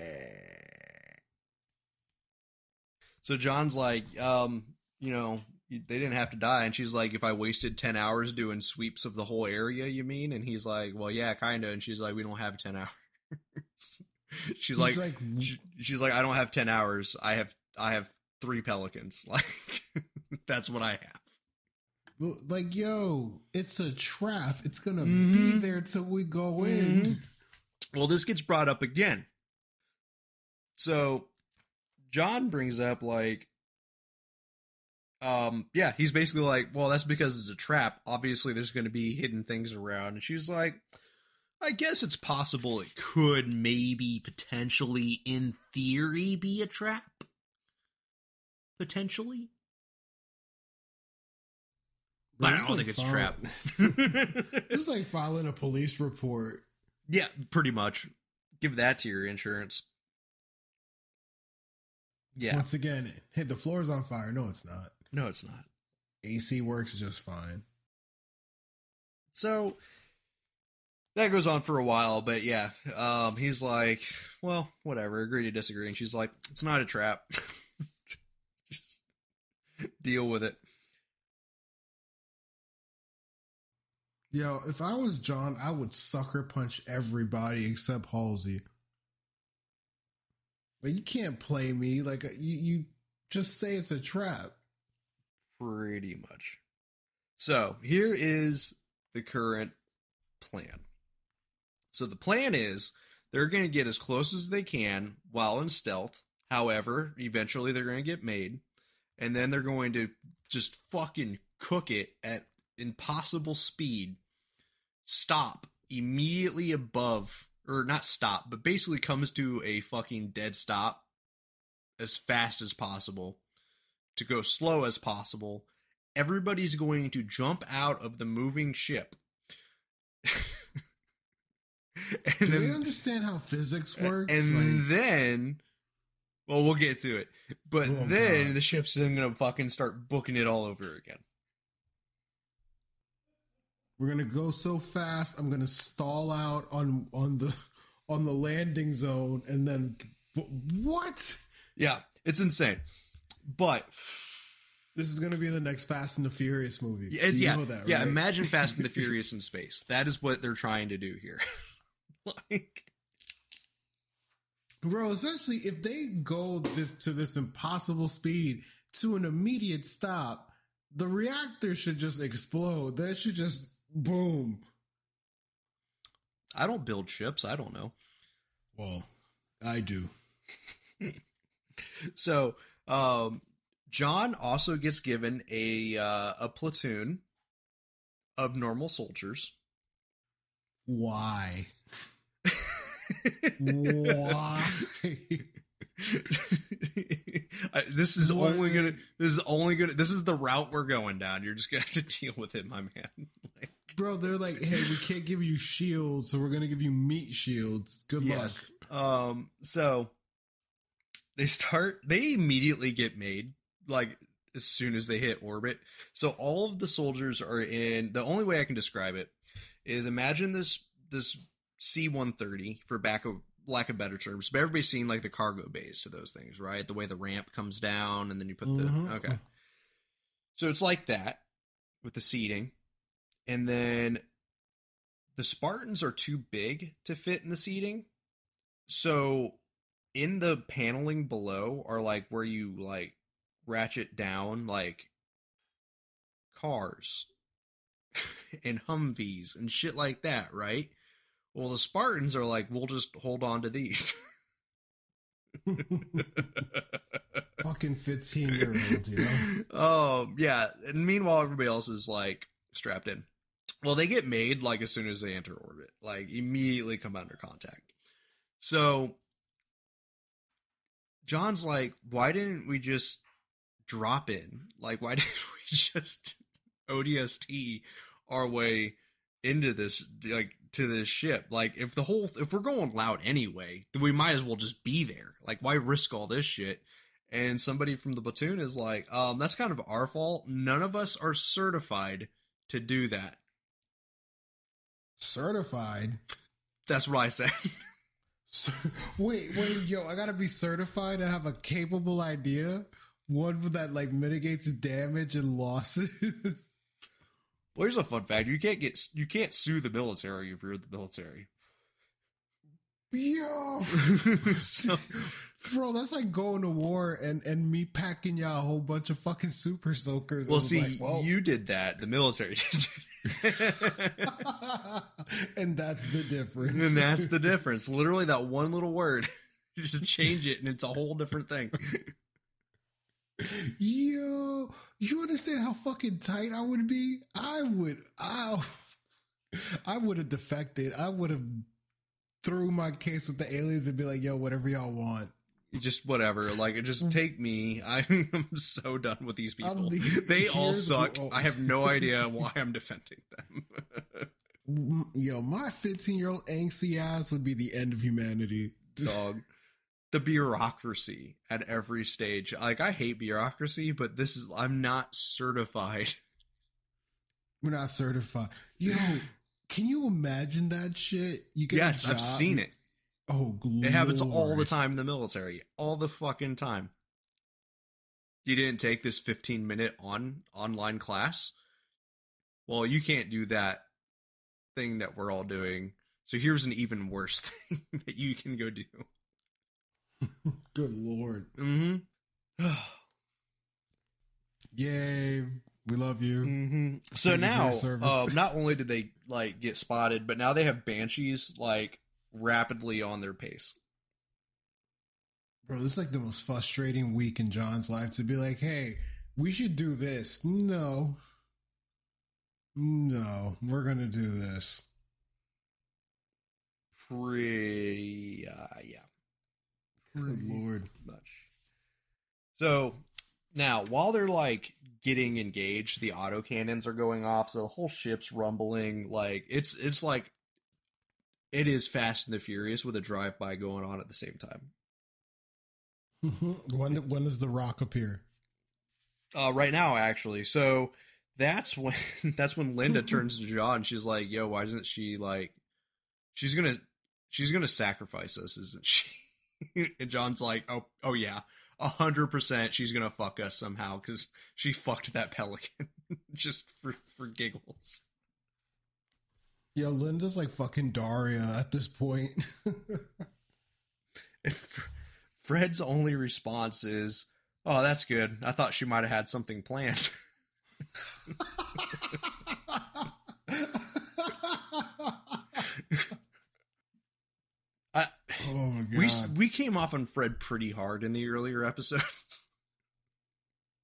So john's like um you know they didn't have to die. And she's like if i wasted 10 hours doing sweeps of the whole area you mean? And he's like well yeah kind of and she's like we don't have 10 hours. She's like, like, she- she's like i don't have 10 hours. I have i have three pelicans. Like that's what i have like, yo, it's a trap. It's gonna be Mhm. there till we go Mhm. in. Well, this gets brought up again. So John brings up like um yeah, he's basically like, "Well, that's because it's a trap. Obviously there's going to be hidden things around." And she's like, "I guess it's possible it could maybe potentially in theory be a trap." Potentially? But I don't is think it's like a trap. This is like filing a police report. yeah, pretty much. Give that to your insurance. Yeah. Once again, hey, the floor is on fire. No, it's not. No, it's not. AC works just fine. So that goes on for a while, but yeah, um, he's like, well, whatever, agree to disagree. And she's like, it's not a trap. Just deal with it. Yo, if I was John, I would sucker punch everybody except Halsey. Like you can't play me. Like you, you just say it's a trap. Pretty much. So here is the current plan. So the plan is they're going to get as close as they can while in stealth. However, eventually they're going to get made. And then they're going to just fucking cook it at impossible speed. Stop immediately above, or not stop, but basically comes to a fucking dead stop as fast as possible to go slow as possible. Everybody's going to jump out of the moving ship. and Do they understand how physics works? and Like, then, well, we'll get to it. But Oh, then God. the ship's then gonna fucking start booking it all over again. We're gonna go so fast. I'm gonna stall out on on the on the landing zone, and then what? Yeah, it's insane. But This is gonna be the next Fast and the Furious movie. Yeah, You yeah, know that, yeah. right? Imagine Fast and the Furious in space. That is what they're trying to do here. like, Bro, essentially, if they go this to this impossible speed to an immediate stop, the reactor should just explode. That should just boom. I don't build ships. I don't know. Well, I do. So, um, John also gets given a uh, a platoon of normal soldiers. Why? Why? I- this is Why? only gonna. This is only gonna. This is the route we're going down. You're just gonna have to deal with it, my man. Like, Bro, they're like, hey, we can't give you shields, so we're gonna give you meat shields. Good yes. Um. So they start. They immediately get made. Like as soon as they hit orbit. So all of the soldiers are in. The only way I can describe it is imagine this this C one thirty for back of lack of better terms. But everybody's seen like the cargo bays to those things, right? The way the ramp comes down and then you put Mhm. the okay. So it's like that with the seating. And then the Spartans are too big to fit in the seating. So in the paneling below are like where you like ratchet down like cars and Humvees and shit like that, right? Well, the Spartans are like, we'll just hold on to these. Fucking 15 year old, you know? um, yeah. And meanwhile, everybody else is like strapped in. Well, they get made like as soon as they enter orbit, like immediately come under contact. So John's like, why didn't we just drop in? Like, why didn't we just ODST our way into this, like, to this ship? Like, if the whole, if we're going loud anyway, then we might as well just be there. Like, why risk all this shit? And somebody from the platoon is like, um, that's kind of our fault. None of us are certified to do that. Certified. That's what I said. Cer- Wait, wait, yo, I gotta be certified to have a capable idea? One that like mitigates damage and losses? Well, here's a fun fact: you can't get you can't sue the military if you're in the military. yo! so, Bro, that's like going to war and, and me packing y'all a whole bunch of fucking super soakers. well, see, like, well- you did that. The military did. that. and that's the difference. and that's the difference. Literally, that one little word. You just change it, and it's a whole different thing. Yo, you understand how fucking tight I would be? I would, I, I would have defected. I would have threw my case with the aliens and be like, "Yo, whatever y'all want." Just whatever. Like, just take me. I'm so done with these people. The- They all the- suck. oh. I have no idea why I'm defending them. Mm, Yo, my fifteen-year-old angsty ass would be the end of humanity. dog. The bureaucracy at every stage. Like I hate bureaucracy, but this is I'm not certified. We're not certified. Yo, can you imagine that shit? You get yes, I've seen it. Oh, It happens all the time in the military. All the fucking time. You didn't take this 15 minute on online class? Well, you can't do that thing that we're all doing. So here's an even worse thing that you can go do. Good lord. Mm-hmm. Yay. We love you. hmm So Thank now, uh, not only did they like get spotted, but now they have banshees like rapidly on their pace. Bro, this is like the most frustrating week in John's life to be like, hey, we should do this. No. No, we're going to do this. Pretty, uh, yeah, Good lord. much. So now, while they're like getting engaged, the auto cannons are going off, so the whole ship's rumbling. Like it's it's like it is Fast and the Furious with a drive by going on at the same time. when when does the rock appear? Uh, right now, actually. So that's when that's when Linda turns to John. and She's like, "Yo, why isn't she like? She's gonna she's gonna sacrifice us, isn't she?" and John's like, "Oh, oh yeah, a hundred percent she's gonna fuck us somehow because she fucked that pelican just for for giggles. Yo, Linda's like fucking Daria at this point. Fred's only response is, "Oh, that's good. I thought she might have had something planned." I, oh my god. we we came off on Fred pretty hard in the earlier episodes.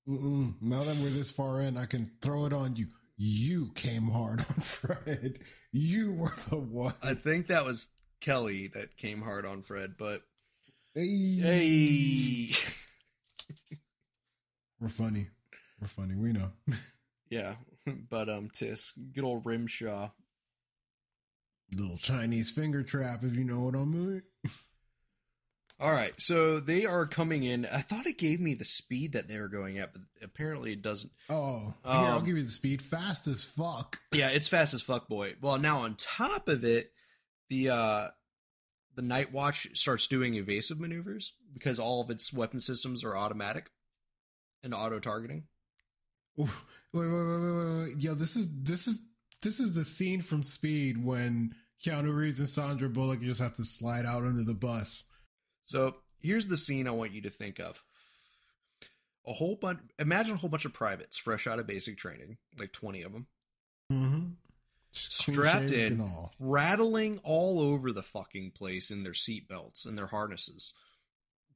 Mm-mm. Now that we're this far in, I can throw it on you. You came hard on Fred. You were the one. I think that was Kelly that came hard on Fred, but Hey. hey, We're funny. We're funny. We know. yeah, but um, Tis, good old Rimshaw. Little Chinese finger trap, if you know what I mean. All right, so they are coming in. I thought it gave me the speed that they were going at, but apparently it doesn't. Oh, here, I'll Um, give you the speed. Fast as fuck. Yeah, it's fast as fuck, boy. Well, now on top of it, the uh the Night Watch starts doing evasive maneuvers because all of its weapon systems are automatic and auto targeting. Wait, wait, wait, wait, wait, wait. Yo, this is this is this is the scene from Speed when Keanu Reeves and Sandra Bullock just have to slide out under the bus. So here's the scene I want you to think of. A whole bunch imagine a whole bunch of privates fresh out of basic training, like 20 of them, Mm-hmm. Strapped in. rattling all over the fucking place in their seatbelts and their harnesses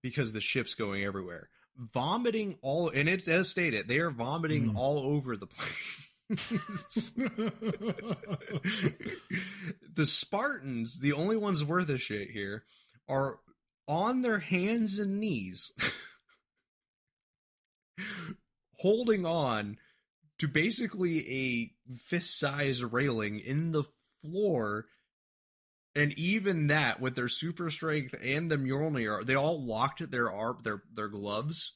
because the ship's going everywhere. Vomiting all and it does state it, they are vomiting Mm. all over the place. the Spartans, the only ones worth a shit here, are on their hands and knees, holding on to basically a fist size railing in the floor. And even that, with their super strength and the Mjolnir, they all locked their arm, their their gloves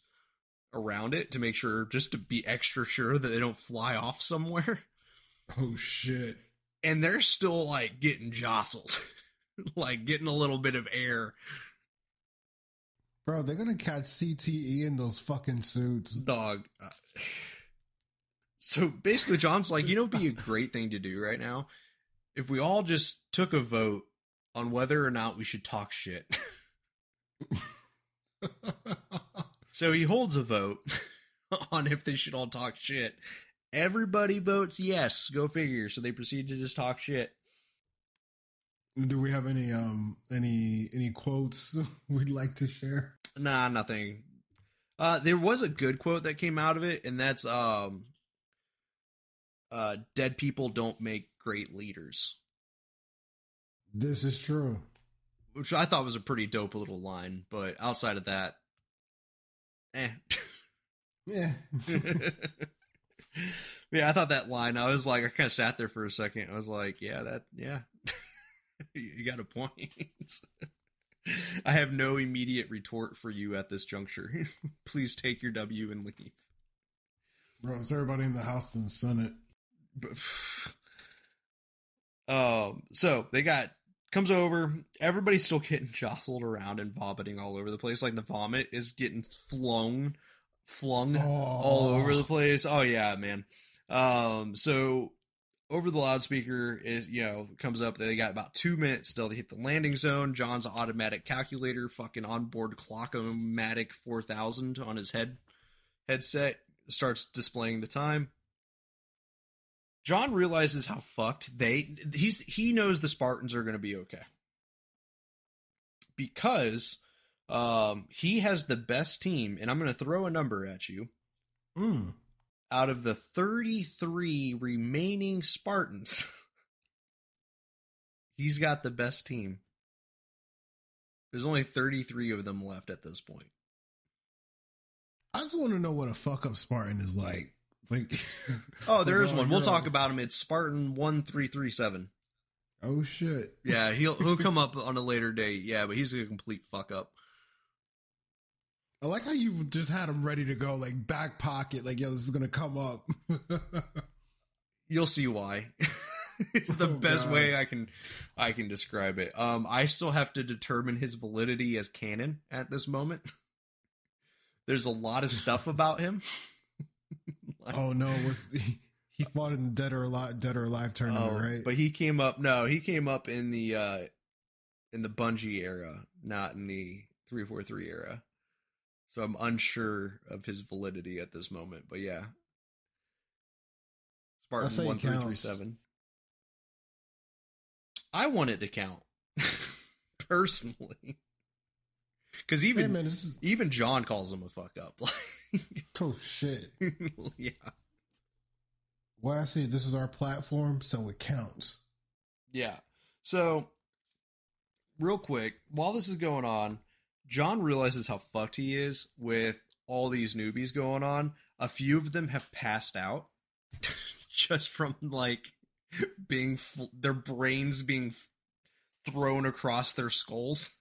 around it to make sure, just to be extra sure that they don't fly off somewhere oh shit. and they're still like getting jostled, like getting a little bit of air. Bro, they're gonna catch CTE in those fucking suits. Dog. So basically, John's like, you know, be a great thing to do right now if we all just took a vote on whether or not we should talk shit. so he holds a vote on if they should all talk shit. Everybody votes yes. Go figure. So they proceed to just talk shit. Do we have any um any any quotes we'd like to share? Nah, nothing. Uh, there was a good quote that came out of it, and that's um, uh, "Dead people don't make great leaders," This is true. which I thought was a pretty dope little line. But outside of that, eh. Yeah. yeah, I thought that line. I was like, I kind of sat there for a second. I was like, yeah, that, yeah, you got a point. I have no immediate retort for you at this juncture. Please take your W and leave. Bro, is everybody in the House and the Senate. Um, so they got comes over. Everybody's still getting jostled around and vomiting all over the place. Like the vomit is getting flown, flung Oh. all over the place. Oh yeah, man. Um, so over the loudspeaker is you know comes up. They got about two minutes still to hit the landing zone. John's automatic calculator, fucking onboard clock-o-matic four thousand on his head headset starts displaying the time. John realizes how fucked they he's he knows the Spartans are going to be okay. Because um he has the best team and I'm going to throw a number at you. Mm. Out of the 33 remaining Spartans, he's got the best team. There's only 33 of them left at this point. I just want to know what a fuck up Spartan is like. Like, Oh, there is one. We'll talk about him. It's Spartan 1337. oh shit. Yeah, he'll he'll come up on a later date. Yeah, but he's a complete fuck up. I like how you just had him ready to go, like back pocket, like yo, this is gonna come up. You'll see why. it's the Oh, best God. way I can I can describe it. Um I still have to determine his validity as canon at this moment. there's a lot of stuff about him. Like- Oh no, was he, he fought in the Dead or Alive, Dead or Alive tournament, Oh, right? But he came up. No, he came up in the uh in the Bungie era, not in the three four three era. So I'm unsure of his validity at this moment. But yeah, Spartan one three three seven. I want it to count personally, because hey even man, is even John calls him a fuck up. Like, oh shit. yeah, Well, I see this is our platform, so it counts. Yeah. So, real quick, while this is going on, John realizes how fucked he is with all these newbies going on. A few of them have passed out just from like being fl- their brains being f- thrown across their skulls.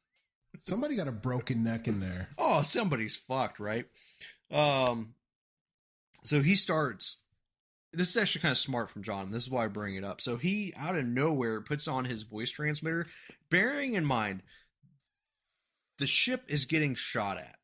Somebody got a broken neck in there. Oh, somebody's fucked, right? Um so he starts this is actually kind of smart from John, and this is why I bring it up. So he out of nowhere puts on his voice transmitter, bearing in mind the ship is getting shot at.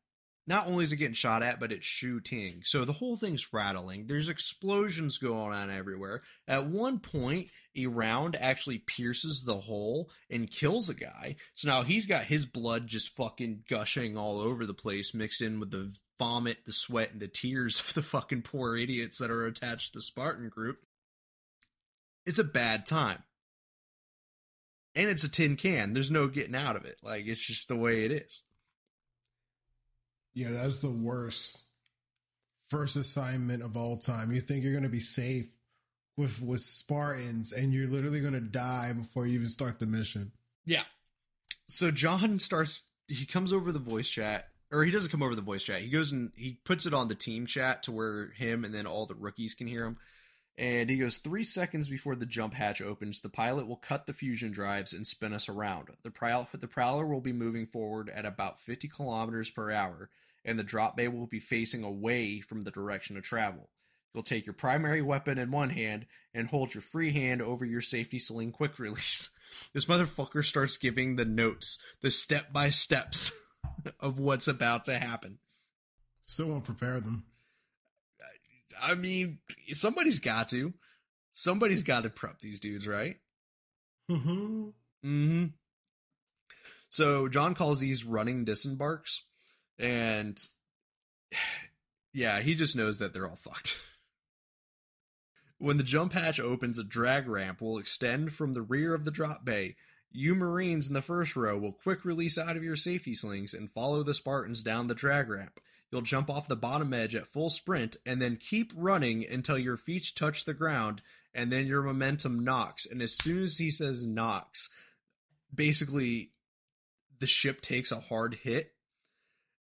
Not only is it getting shot at, but it's shooting. So the whole thing's rattling. There's explosions going on everywhere. At one point, a round actually pierces the hole and kills a guy. So now he's got his blood just fucking gushing all over the place, mixed in with the vomit, the sweat, and the tears of the fucking poor idiots that are attached to the Spartan group. It's a bad time. And it's a tin can. There's no getting out of it. Like, it's just the way it is. Yeah, that's the worst first assignment of all time. You think you're gonna be safe with with Spartans, and you're literally gonna die before you even start the mission. Yeah. So John starts he comes over the voice chat or he doesn't come over the voice chat. He goes and he puts it on the team chat to where him and then all the rookies can hear him. And he goes, three seconds before the jump hatch opens, the pilot will cut the fusion drives and spin us around. The, prow- the Prowler will be moving forward at about 50 kilometers per hour, and the drop bay will be facing away from the direction of travel. You'll take your primary weapon in one hand and hold your free hand over your safety sling quick release. This motherfucker starts giving the notes, the step by steps of what's about to happen. Still won't prepare them. I mean, somebody's got to. Somebody's got to prep these dudes, right? Mm-hmm. Mm-hmm. So John calls these running disembarks, and yeah, he just knows that they're all fucked. When the jump hatch opens, a drag ramp will extend from the rear of the drop bay. You Marines in the first row will quick release out of your safety slings and follow the Spartans down the drag ramp. You'll jump off the bottom edge at full sprint and then keep running until your feet touch the ground and then your momentum knocks. And as soon as he says knocks, basically the ship takes a hard hit.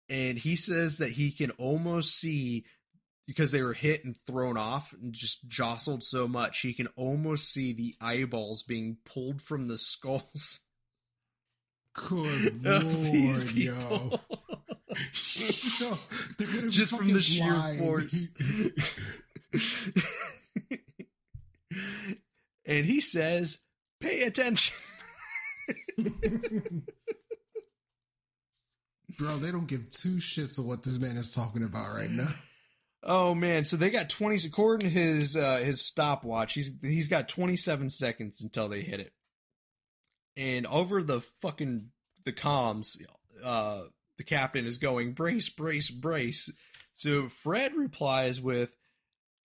And he says that he can almost see because they were hit and thrown off and just jostled so much, he can almost see the eyeballs being pulled from the skulls Good of these lord, people. yo. They're gonna just from the sheer force. and he says, "Pay attention." Bro, they don't give two shits of what this man is talking about right now. Oh man, so they got 20 according to his uh his stopwatch, he's he's got 27 seconds until they hit it. And over the fucking the comms, uh the captain is going brace brace brace. So Fred replies with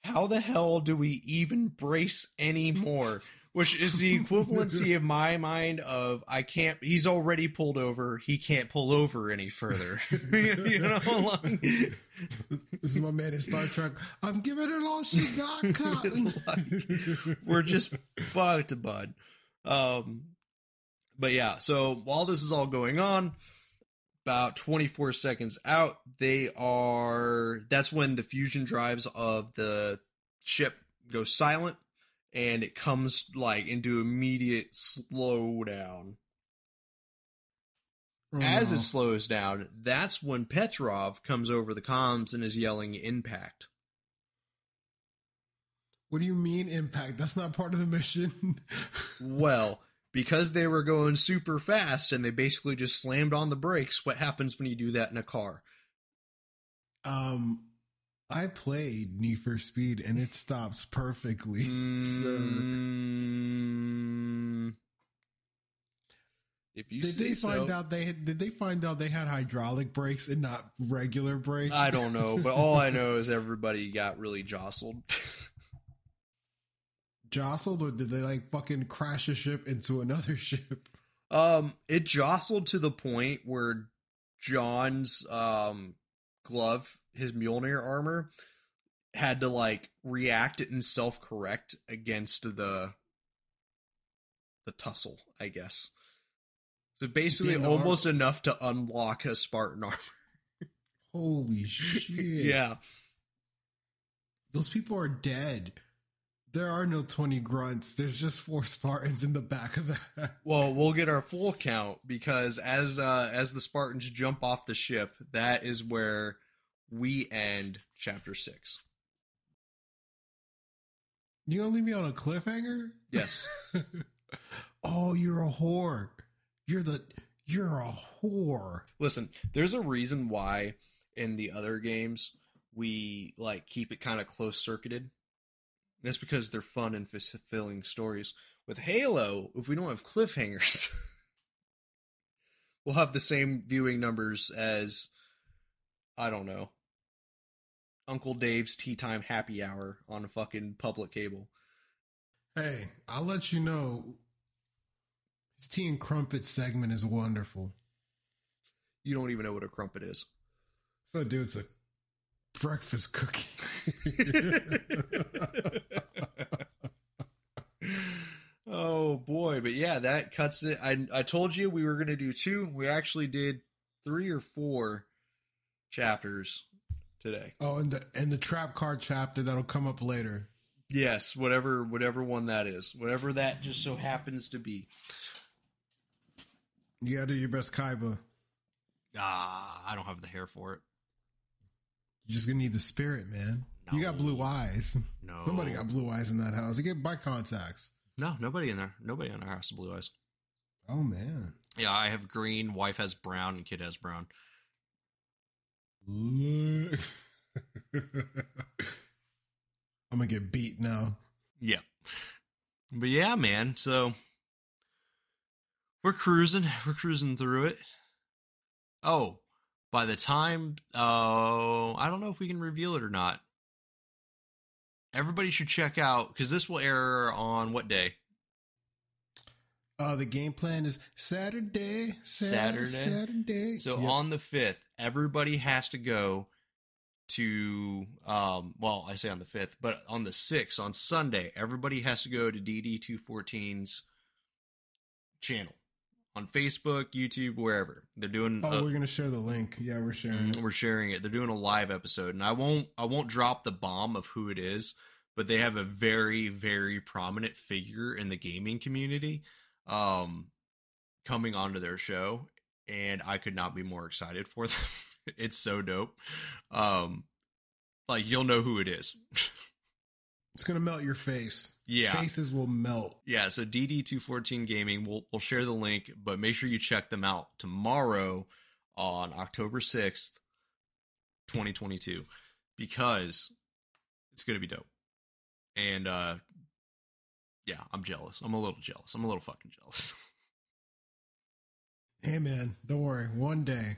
how the hell do we even brace anymore? Which is the equivalency of my mind of I can't he's already pulled over, he can't pull over any further. you know like This is my man in Star Trek. I'm giving her all she got, Cotton. we're just fucked, bud. Um, but yeah, so while this is all going on, about 24 seconds out, they are. That's when the fusion drives of the ship go silent, and it comes like into immediate slowdown. As Oh, it mm-hmm. slows down, that's when Petrov comes over the comms and is yelling "impact." what do you mean impact? That's not part of the mission. Well, because they were going super fast and they basically just slammed on the brakes, what happens when you do that in a car? Um, I played Need for Speed and it stops perfectly. So Mm, if you did they find so. out they had, did they find out they had hydraulic brakes and not regular brakes? I don't know, but all I know is everybody got really jostled. Jostled or did they like fucking crash a ship into another ship? Um, it jostled to the point where John's um glove, his Mjolnir armor, had to like react and self correct against the the tussle, I guess. So basically, Damn, the arm- almost enough to unlock a Spartan armor. Holy shit. yeah, Those people are dead. There are no 20 grunts. There's just four Spartans in the back of that. Well, we'll get our full count because as uh, as the Spartans jump off the ship, that is where we end chapter six. You gonna leave me on a cliffhanger? Yes, oh, you're a whore. You're the you're a whore. listen, there's a reason why in the other games we like keep it kind of close circuited. That's because they're fun and fulfilling stories. With Halo, if we don't have cliffhangers, we'll have the same viewing numbers as I don't know. Uncle Dave's Tea Time Happy Hour on a fucking public cable. Hey, I'll let you know. His tea and crumpet segment is wonderful. You don't even know what a crumpet is. So, dude, it's a breakfast cookie. oh boy, but yeah, that cuts it. I I told you we were gonna do two. We actually did three or four chapters today. oh, and the and the trap card chapter that'll come up later. Yes, whatever whatever one that is, whatever that just so happens to be. You gotta do your best Kaiba. Ah, I don't have the hair for it. You're just gonna need the spirit, man. You got blue eyes. No. Somebody got blue eyes in that house. You get by contacts. No, nobody in there. Nobody in our house has blue eyes. Oh man. Yeah, I have green. Wife has brown, and kid has brown. I'm gonna get beat now. Yeah. But yeah, man. So we're cruising. We're cruising through it. Oh, by the time, oh, I don't know if we can reveal it or not. Everybody should check out because this will air on what day? Uh, the game plan is Saturday, Saturday? Saturday, Saturday. So Yep. on the fifth, everybody has to go to um well, I say on the fifth, but on the sixth, on Sunday, everybody has to go to DD214's channel on Facebook, YouTube, wherever. They're doing oh, a- we're gonna share the link. Yeah, we're sharing. it. Mm, we're sharing it. They're doing a live episode, and I won't I won't drop the bomb of who it is, but they have a very very prominent figure in the gaming community, um, coming onto their show, and I could not be more excited for them. it's so dope. Um, like you'll know who it is. It's gonna melt your face. yeah, Faces will melt. yeah, so DD214 Gaming, we'll we'll share the link, but make sure you check them out tomorrow on October 6th, 2022 because it's going to be dope. And uh yeah, I'm jealous. I'm a little jealous. I'm a little fucking jealous. Hey man, don't worry. One day.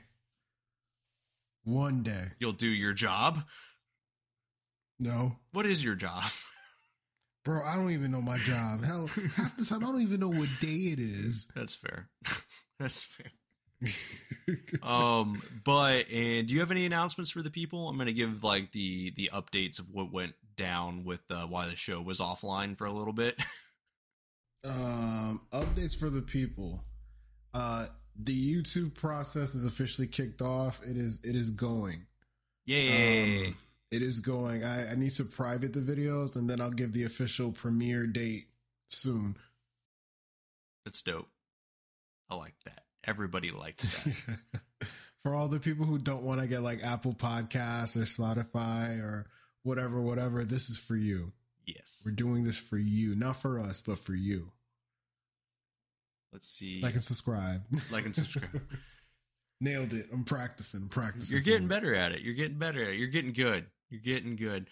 One day. You'll do your job. No. What is your job? Bro, I don't even know my job. Hell, half the time I don't even know what day it is. That's fair. That's fair. Um, but and do you have any announcements for the people? I'm gonna give like the the updates of what went down with uh, why the show was offline for a little bit. um, updates for the people. Uh, the YouTube process is officially kicked off. It is. It is going. Yay! Um, it is going. I, I need to private the videos and then I'll give the official premiere date soon. That's dope. I like that. Everybody liked that. For all the people who don't want to get like Apple Podcasts or Spotify or whatever, whatever, this is for you. yes. We're doing this for you, not for us, but for you. Let's see. Like and subscribe. Like and subscribe. Nailed it. I'm practicing. I'm practicing. You're getting better at it. You're getting better at it. You're getting good. You're getting good.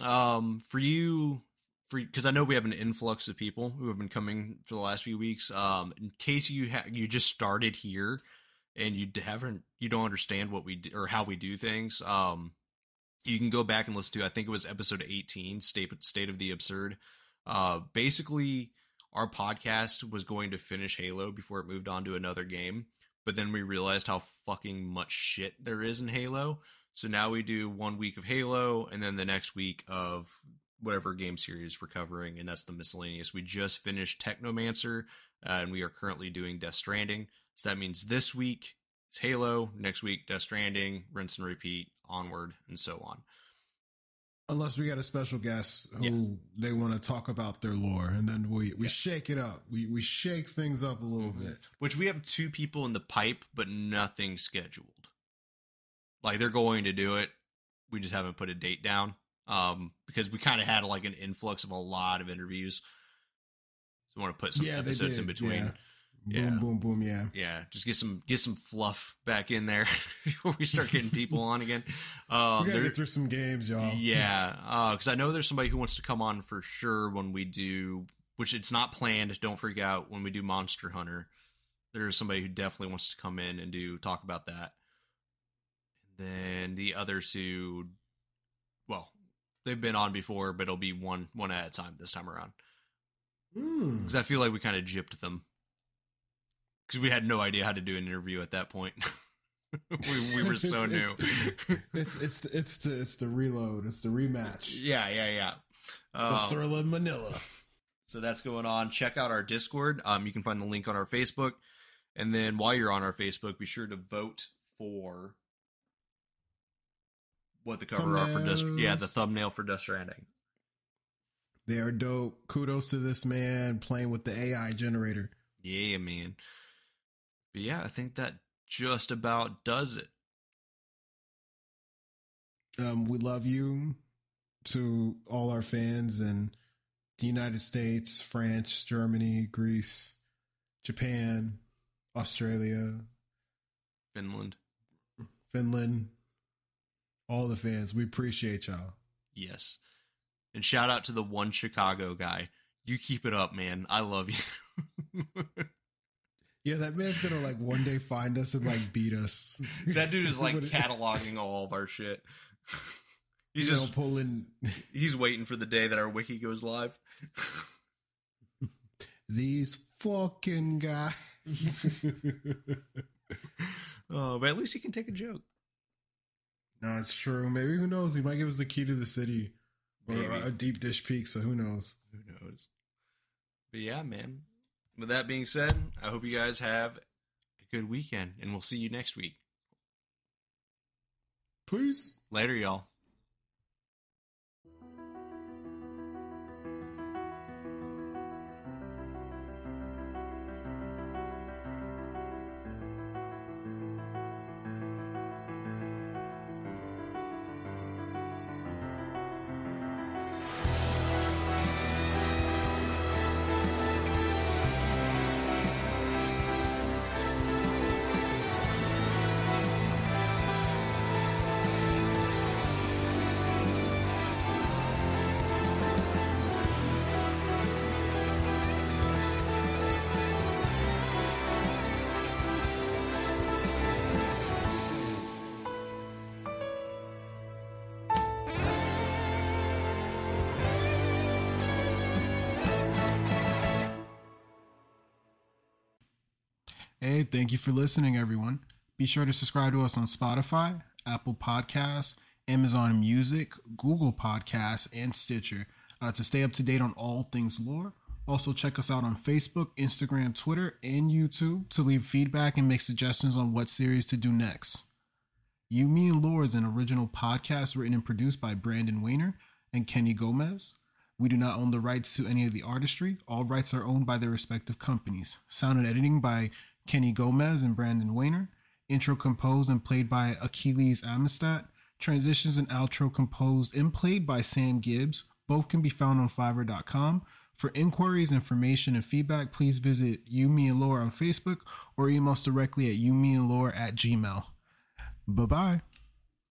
Um, for you, for because I know we have an influx of people who have been coming for the last few weeks. Um, in case you ha- you just started here and you haven't, you don't understand what we do or how we do things. Um, you can go back and listen to. I think it was episode 18, State State of the Absurd. Uh, basically, our podcast was going to finish Halo before it moved on to another game, but then we realized how fucking much shit there is in Halo. So now we do one week of Halo and then the next week of whatever game series we're covering, and that's the miscellaneous. We just finished Technomancer, uh, and we are currently doing Death Stranding. So that means this week it's Halo, next week Death Stranding, rinse and repeat, onward, and so on. Unless we got a special guest who Yeah. they want to talk about their lore, and then we we Yeah. shake it up. We we shake things up a little Mhm. bit. Which we have two people in the pipe, but nothing scheduled. Like they're going to do it. We just haven't put a date down. Um, because we kind of had like an influx of a lot of interviews. So we want to put some Yeah, episodes in between. yeah. Yeah. Boom, boom, boom. Yeah. Yeah, just get some get some fluff back in there before we start getting people on again. Um, we gotta get through some games, y'all. yeah, because I know there's somebody who wants to come on for sure when we do, which it's not planned. Don't freak out when we do Monster Hunter. There's somebody who definitely wants to come in and do talk about that. Then the other two, well, they've been on before, but it'll be one one at a time this time around Mm. because I feel like we kind of gypped them because we had no idea how to do an interview at that point. we, we were so It's- new. It's it's the, it's the it's the reload. It's the rematch. yeah, yeah, yeah. The Um, thrill of Manila. So that's going on. Check out our Discord. Um, you can find the link on our Facebook. And then while you're on our Facebook, be sure to vote for what the cover art for Dust. Yeah, the thumbnail for Dust Stranding. They are dope. Kudos to this man playing with the AI generator. Yeah, man. But yeah, I think that just about does it. Um, we love you to all our fans in the United States, France, Germany, Greece, Japan, Australia, Finland. Finland, all the fans. We appreciate y'all. Yes. And shout out to the one Chicago guy. You keep it up, man. I love you. Yeah, that man's gonna like one day find us and like beat us. that dude is like cataloging all of our shit. He's you know, just pulling he's waiting for the day that our wiki goes live. these fucking guys. Oh, but at least he can take a joke. No, it's true. Maybe who knows? He might give us the key to the city or Maybe. a deep dish peak. So Who knows? Who knows? But yeah, man. With that being said, I hope you guys have a good weekend, and we'll see you next week. Please. Later, y'all. Thank you for listening, everyone. Be sure to subscribe to us on Spotify, Apple Podcasts, Amazon Music, Google Podcasts, and Stitcher uh, to stay up to date on all things lore. Also, check us out on Facebook, Instagram, Twitter, and YouTube to leave feedback and make suggestions on what series to do next. You, Me, and Lore is an original podcast written and produced by Branden Weiner and Kenny Gomez. We do not own the rights to any of the artistry. All rights are owned by their respective companies. Sound and editing by Kenny Gomez and Branden Weiner. Intro composed and played by Achilles Amistad. Transitions and outro composed and played by Sam Gibbs. Both can be found on Fiverr.com. For inquiries, information, and feedback, please visit You, Me, and Lore on Facebook or email us directly at you, me, and Lore at gmail. Bye bye.